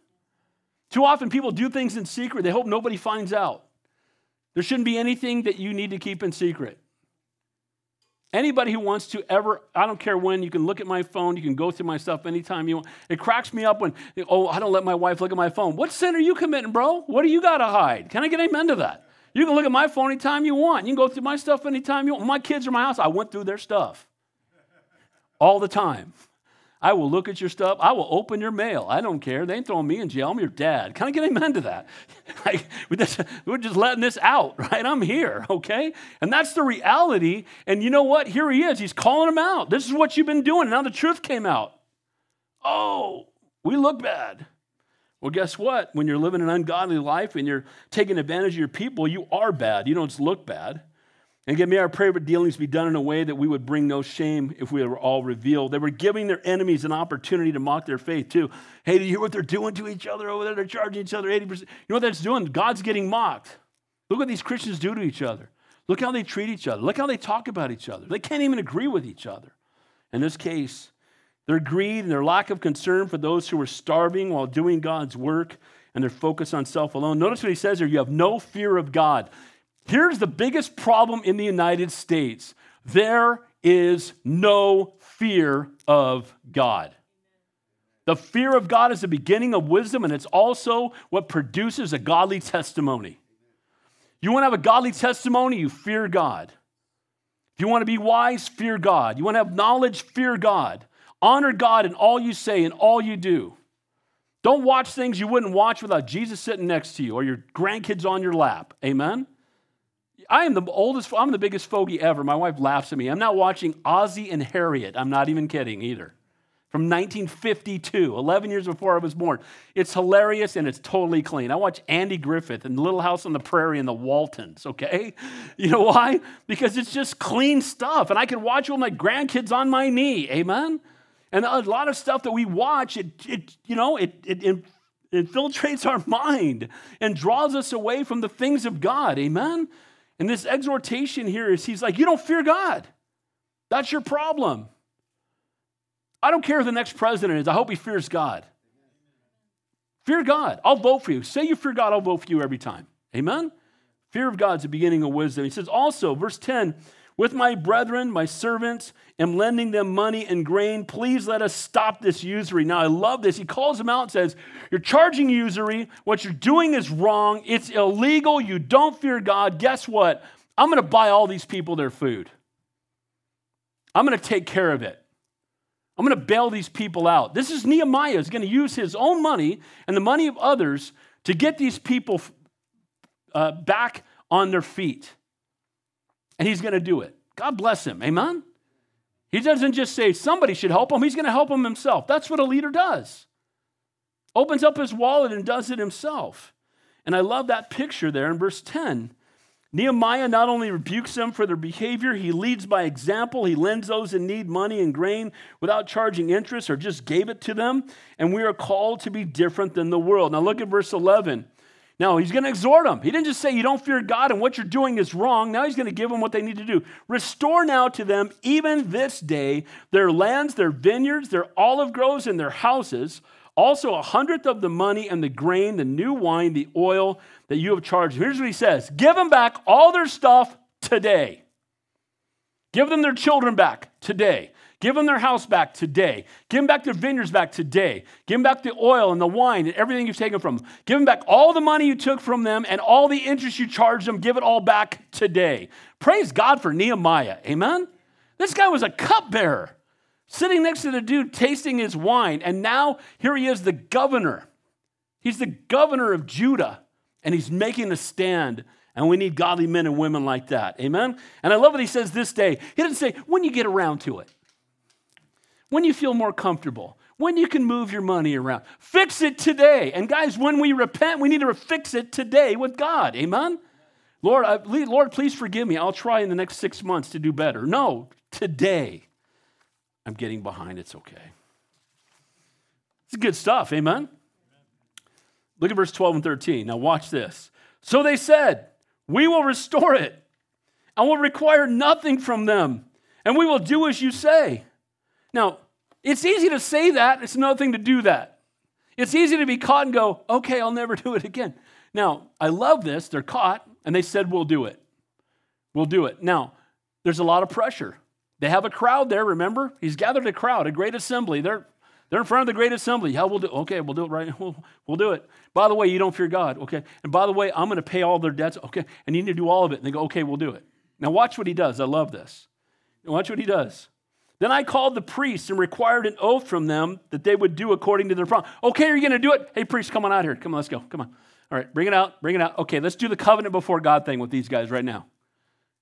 Too often people do things in secret. They hope nobody finds out. There shouldn't be anything that you need to keep in secret. Anybody who wants to ever, I don't care when, you can look at my phone, you can go through my stuff anytime you want. It cracks me up when, oh, I don't let my wife look at my phone. What sin are you committing, bro? What do you got to hide? Can I get amen to that? You can look at my phone anytime you want. You can go through my stuff anytime you want. My kids are my house. I went through their stuff all the time. I will look at your stuff. I will open your mail. I don't care. They ain't throwing me in jail. I'm your dad. Can I get amen to that? [laughs] like, we're just letting this out, [laughs] right? I'm here, okay? And that's the reality. And you know what? Here he is. He's calling them out. This is what you've been doing. Now the truth came out. Oh, we look bad. Well, guess what? When you're living an ungodly life and you're taking advantage of your people, you are bad. You don't just look bad. And again, may our private dealings be done in a way that we would bring no shame if we were all revealed. They were giving their enemies an opportunity to mock their faith, too. Hey, do you hear what they're doing to each other over there? They're charging each other 80%. You know what that's doing? God's getting mocked. Look what these Christians do to each other. Look how they treat each other. Look how they talk about each other. They can't even agree with each other. In this case, their greed and their lack of concern for those who were starving while doing God's work and their focus on self alone. Notice what he says here you have no fear of God. Here's the biggest problem in the United States there is no fear of God. The fear of God is the beginning of wisdom, and it's also what produces a godly testimony. You want to have a godly testimony, you fear God. If you want to be wise, fear God. You want to have knowledge, fear God. Honor God in all you say and all you do. Don't watch things you wouldn't watch without Jesus sitting next to you or your grandkids on your lap. Amen? I am the oldest, I'm the biggest fogey ever. My wife laughs at me. I'm not watching Ozzie and Harriet. I'm not even kidding either. From 1952, 11 years before I was born. It's hilarious and it's totally clean. I watch Andy Griffith and Little House on the Prairie and the Waltons, okay? [laughs] You know why? Because it's just clean stuff. And I can watch it with my grandkids on my knee. Amen? And a lot of stuff that we watch, it, it you know, it, it, it infiltrates our [laughs] mind and draws us away from the things of God. Amen? And this exhortation here is he's like, you don't fear God. That's your problem. I don't care who the next president is. I hope he fears God. Fear God. I'll vote for you. Say you fear God, I'll vote for you every time. Amen? Fear of God is the beginning of wisdom. He says also, verse 10, with my brethren, my servants, am lending them money and grain. Please let us stop this usury. Now, I love this. He calls them out and says, You're charging usury. What you're doing is wrong. It's illegal. You don't fear God. Guess what? I'm going to buy all these people their food. I'm going to take care of it. I'm going to bail these people out. This is Nehemiah is going to use his own money and the money of others to get these people uh, back on their feet and he's going to do it. God bless him. Amen? He doesn't just say somebody should help him, he's going to help him himself. That's what a leader does. Opens up his wallet and does it himself. And I love that picture there in verse 10. Nehemiah not only rebukes them for their behavior, he leads by example. He lends those in need money and grain without charging interest or just gave it to them. And we are called to be different than the world. Now look at verse 11. Now, he's going to exhort them. He didn't just say, You don't fear God and what you're doing is wrong. Now, he's going to give them what they need to do. Restore now to them, even this day, their lands, their vineyards, their olive groves, and their houses. Also, a hundredth of the money and the grain, the new wine, the oil that you have charged. Here's what he says Give them back all their stuff today. Give them their children back today. Give them their house back today. Give them back their vineyards back today. Give them back the oil and the wine and everything you've taken from them. Give them back all the money you took from them and all the interest you charged them. Give it all back today. Praise God for Nehemiah. Amen? This guy was a cupbearer sitting next to the dude tasting his wine. And now here he is, the governor. He's the governor of Judah and he's making a stand. And we need godly men and women like that. Amen? And I love what he says this day. He doesn't say, when you get around to it when you feel more comfortable, when you can move your money around. Fix it today. And guys, when we repent, we need to fix it today with God. Amen? Lord, uh, I, Lord, please forgive me. I'll try in the next six months to do better. No, today. I'm getting behind. It's okay. It's good stuff. Amen? Look at verse 12 and 13. Now, watch this. So they said, We will restore it and will require nothing from them, and we will do as you say. Now, it's easy to say that, it's another thing to do that. It's easy to be caught and go, okay, I'll never [laughs] do it again. Now, I love this. They're caught, and they said, we'll do it. We'll do it. Now, there's a lot of pressure. They have a crowd there, remember? He's gathered a crowd, a great assembly. They're, they're in front of the great assembly. How we'll do Okay, we'll do it right [laughs] We'll, we'll do it. By the way, you don't fear God. Okay. And by the way, I'm going to pay all their debts. Okay. And you need to do all of it. And they go, okay, we'll do it. Now, watch what he does. I love this. Watch what he does. Then I called the priests and required an oath from them that they would do according to their promise. Okay, are you going to do it? Hey, priest, come on out here. Come on, let's go. Come on. All right, bring it out. Bring it out. Okay, let's do the covenant before God thing with these guys right now.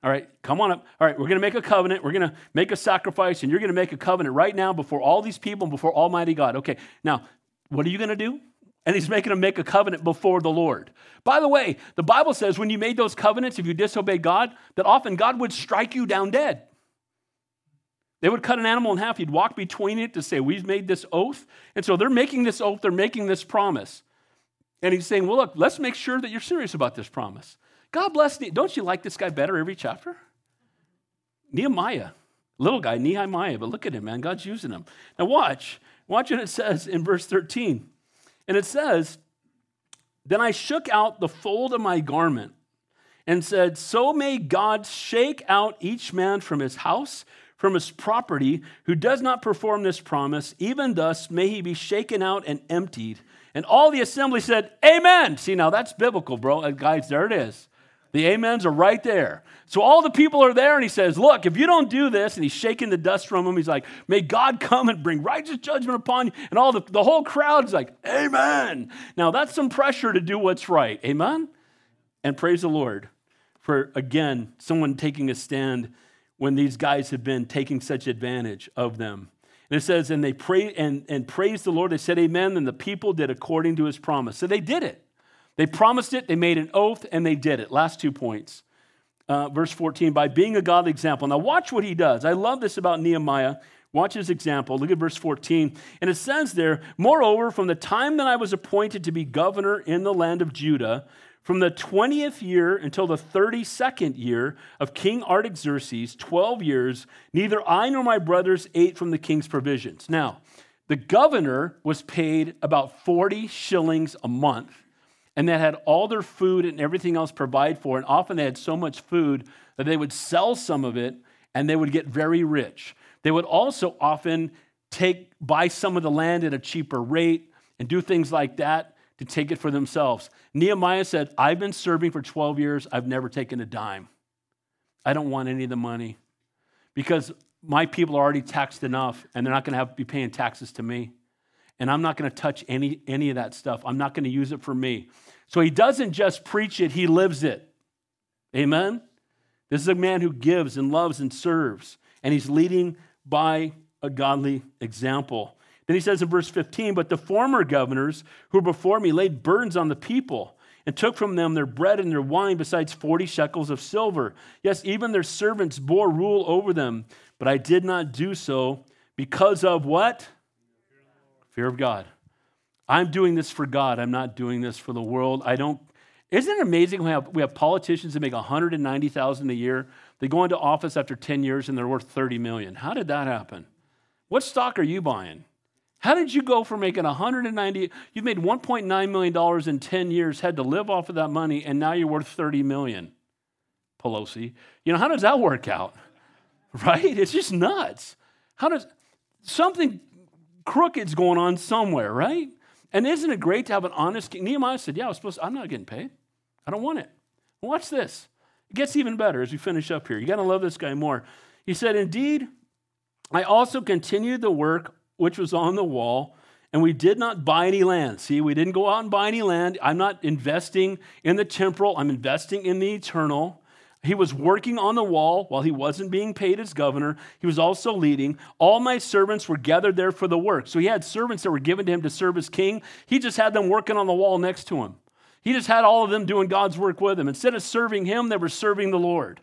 All right, come on up. All right, we're going to make a covenant. We're going to make a sacrifice, and you're going to make a covenant right now before all these people and before Almighty God. Okay, now, what are you going to do? And he's making them make a covenant before the Lord. By the way, the Bible says when you made those covenants, if you disobeyed God, that often God would strike you down dead. They would cut an animal in half. You'd walk between it to say, We've made this oath. And so they're making this oath, they're making this promise. And he's saying, Well, look, let's make sure that you're serious about this promise. God bless me. Don't you like this guy better every chapter? Nehemiah, little guy, Nehemiah, but look at him, man. God's using him. Now, watch. Watch what it says in verse 13. And it says, Then I shook out the fold of my garment and said, So may God shake out each man from his house from his property, who does not perform this promise, even thus may he be shaken out and emptied. And all the assembly said, Amen. See, now that's biblical, bro. Uh, guys, there it is. The amens are right there. So all the people are there, and he says, Look, if you don't do this, and he's shaking the dust from him, he's like, May God come and bring righteous judgment upon you. And all the, the whole crowd's like, Amen. Now that's some pressure to do what's right. Amen? And praise the Lord for, again, someone taking a stand when these guys have been taking such advantage of them. And it says, and they pray and, and praised the Lord. They said, Amen. And the people did according to his promise. So they did it. They promised it, they made an oath, and they did it. Last two points. Uh, verse 14, by being a godly example. Now, watch what he does. I love this about Nehemiah. Watch his example. Look at verse 14. And it says there, Moreover, from the time that I was appointed to be governor in the land of Judah, from the 20th year until the 32nd year of King Artaxerxes, 12 years, neither I nor my brothers ate from the king's provisions. Now, the governor was paid about 40 shillings a month and that had all their food and everything else provided for. And often they had so much food that they would sell some of it and they would get very rich. They would also often take buy some of the land at a cheaper rate and do things like that to take it for themselves. Nehemiah said, I've been serving for 12 years, I've never taken a dime. I don't want any of the money because my people are already taxed enough and they're not going to have to be paying taxes to me. And I'm not going to touch any, any of that stuff. I'm not going to use it for me. So he doesn't just preach it, he lives it. Amen? This is a man who gives and loves and serves, and he's leading by a godly example. Then he says in verse 15, But the former governors who were before me laid burdens on the people and took from them their bread and their wine, besides 40 shekels of silver. Yes, even their servants bore rule over them, but I did not do so because of what? Fear of God. I'm doing this for God. I'm not doing this for the world. I don't. Isn't it amazing we have, we have politicians that make 190,000 a year? They go into office after 10 years and they're worth 30 million. How did that happen? What stock are you buying? How did you go from making 190? You've made 1.9 million dollars in 10 years, had to live off of that money, and now you're worth 30 million. Pelosi, you know how does that work out? [laughs] Right? It's just nuts. How does something crooked's going on somewhere, right? And isn't it great to have an honest king? Nehemiah said, Yeah, I was supposed to, I'm not getting paid. I don't want it. Watch this. It gets even better as we finish up here. You got to love this guy more. He said, Indeed, I also continued the work which was on the wall, and we did not buy any land. See, we didn't go out and buy any land. I'm not investing in the temporal, I'm investing in the eternal. He was working on the wall while he wasn't being paid as governor. He was also leading. All my servants were gathered there for the work. So he had servants that were given to him to serve as king. He just had them working on the wall next to him. He just had all of them doing God's work with him. Instead of serving him, they were serving the Lord.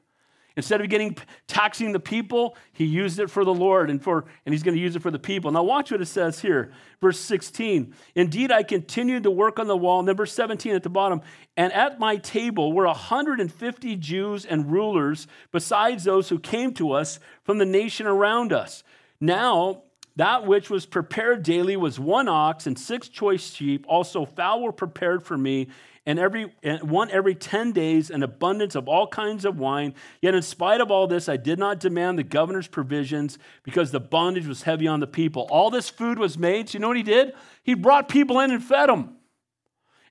Instead of getting taxing the people, he used it for the Lord and for and he's going to use it for the people. Now watch what it says here. Verse 16. Indeed, I continued to work on the wall. Verse 17 at the bottom. And at my table were 150 Jews and rulers, besides those who came to us from the nation around us. Now that which was prepared daily was one ox and six choice sheep. Also, fowl were prepared for me, and every and one every 10 days an abundance of all kinds of wine. Yet in spite of all this i did not demand the governor's provisions because the bondage was heavy on the people. All this food was made. So you know what he did? He brought people in and fed them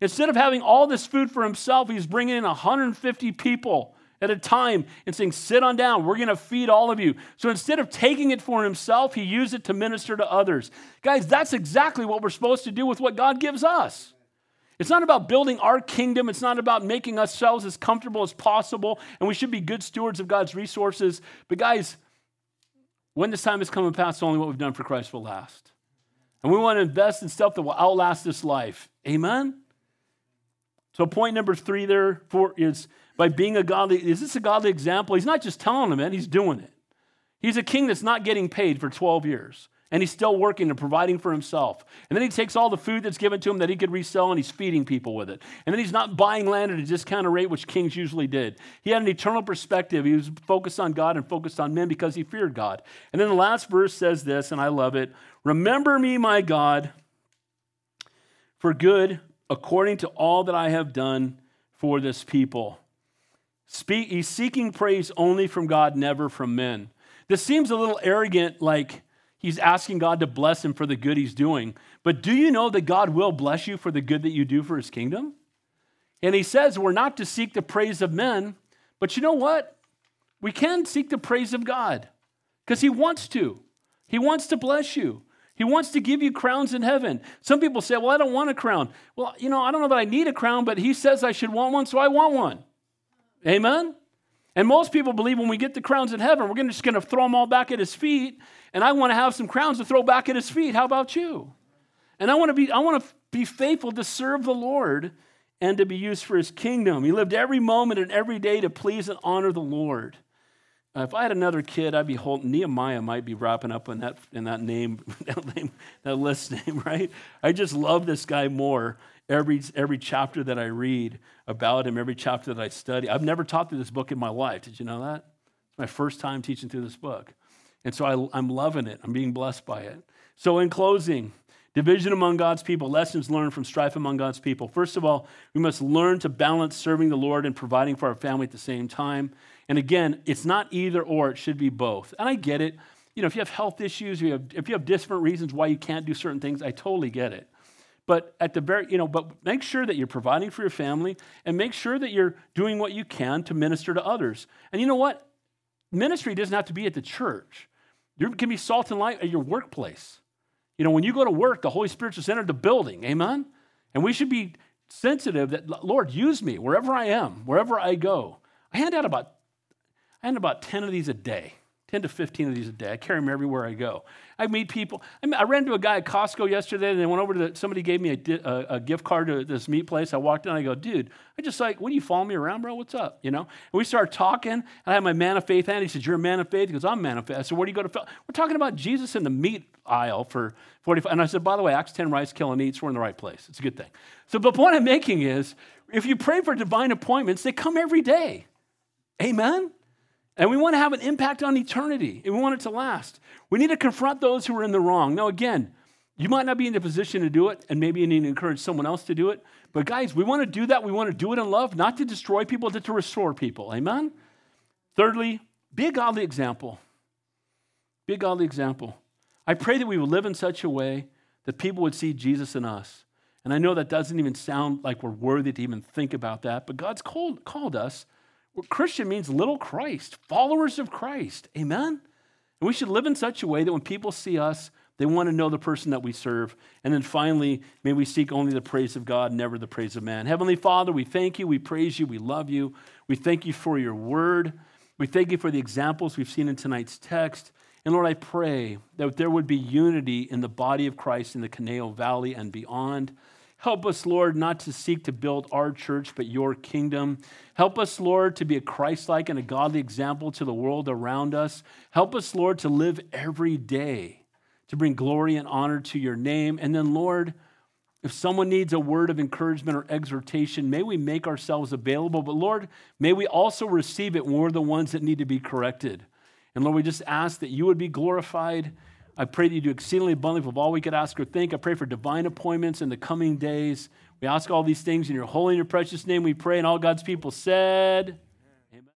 instead of having all this food for himself he's bringing in 150 people at a time and saying sit on down. We're going to feed all of you. So instead of taking it for himself he used it to minister to others. Guys that's exactly what we're supposed to do with what god gives us it's not about building our kingdom. It's not about making ourselves as comfortable as possible. And we should be good stewards of God's resources. But, guys, when this time is coming past, only what we've done for Christ will last. And we want to invest in stuff that will outlast this life. Amen? So, point number three there for is by being a godly, is this a godly example? He's not just telling them it, he's doing it. He's a king that's not getting paid for 12 years and he's still working and providing for himself. And then he takes all the food that's given to him that he could resell and he's feeding people with it. And then he's not buying land at a discounted rate, which kings usually did. He had an eternal perspective. He was focused on God and focused on men because he feared God. And then the last verse says this, and I love it Remember me, my God, for good according to all that I have done for this people. Speak, he's seeking praise only from God, never from men. This seems a little arrogant, like he's asking God to bless him for the good he's doing. But do you know that God will bless you for the good that you do for his kingdom? And he says we're not to seek the praise of men, but you know what? We can seek the praise of God because he wants to. He wants to bless you. He wants to give you crowns in heaven. Some people say, Well, I don't want a crown. Well, you know, I don't know that I need a crown, but he says I should want one, so I want one. Amen? And most people believe when we get the crowns in heaven, we're just going to throw them all back at his feet. And I want to have some crowns to throw back at his feet. How about you? And I want to be, I want to be faithful to serve the Lord and to be used for his kingdom. He lived every moment and every day to please and honor the Lord. Uh, if I had another kid, I'd be holding Nehemiah might be wrapping up in that in that name, [laughs] that, name, that list name, [laughs] right? I just love this guy more every every chapter that I read about him, every chapter that I study. I've never taught through this book in my life. Did you know that? It's my first time teaching through this book. And so I, I'm loving it. I'm being blessed by it. So, in closing, division among God's people, lessons learned from strife among God's people. First of all, we must learn to balance serving the Lord and providing for our family at the same time. And again, it's not either or, it should be both. And I get it. You know, if you have health issues, if you have, if you have different reasons why you can't do certain things, I totally get it. But at the very, you know, but make sure that you're providing for your family and make sure that you're doing what you can to minister to others. And you know what? Ministry doesn't have to be at the church. You can be salt and light at your workplace. You know, when you go to work, the Holy Spirit just entered the building. Amen? And we should be sensitive that, Lord, use me wherever I am, wherever I go. I hand out about, I hand about 10 of these a day. 10 to 15 of these a day. I carry them everywhere I go. I meet people. I, mean, I ran into a guy at Costco yesterday, and they went over to the, somebody gave me a, a, a, gift card to this meat place. I walked in, I go, dude, I just like, what do you follow me around, bro? What's up? You know? And we started talking, and I had my man of faith hand. He said, You're a man of faith? He goes, I'm a man of faith. I said, Where do you go to? We're talking about Jesus in the meat aisle for 45. And I said, By the way, Acts 10 rise, kill, and eat, we're in the right place. It's a good thing. So the point I'm making is if you pray for divine appointments, they come every day. Amen? And we want to have an impact on eternity, and we want it to last. We need to confront those who are in the wrong. Now, again, you might not be in the position to do it, and maybe you need to encourage someone else to do it. But, guys, we want to do that. We want to do it in love, not to destroy people, but to restore people. Amen? Thirdly, be a godly example. Be a godly example. I pray that we will live in such a way that people would see Jesus in us. And I know that doesn't even sound like we're worthy to even think about that, but God's called, called us Christian means little Christ, followers of Christ. Amen? And we should live in such a way that when people see us, they want to know the person that we serve. And then finally, may we seek only the praise of God, never the praise of man. Heavenly Father, we thank you, we praise you, we love you. We thank you for your word. We thank you for the examples we've seen in tonight's text. And Lord, I pray that there would be unity in the body of Christ in the Conejo Valley and beyond. Help us, Lord, not to seek to build our church, but your kingdom. Help us, Lord, to be a Christ like and a godly example to the world around us. Help us, Lord, to live every day to bring glory and honor to your name. And then, Lord, if someone needs a word of encouragement or exhortation, may we make ourselves available. But Lord, may we also receive it when we're the ones that need to be corrected. And Lord, we just ask that you would be glorified I pray that you do exceedingly abundantly of all we could ask or think. I pray for divine appointments in the coming days. We ask all these things in your holy and your precious name we pray. And all God's people said,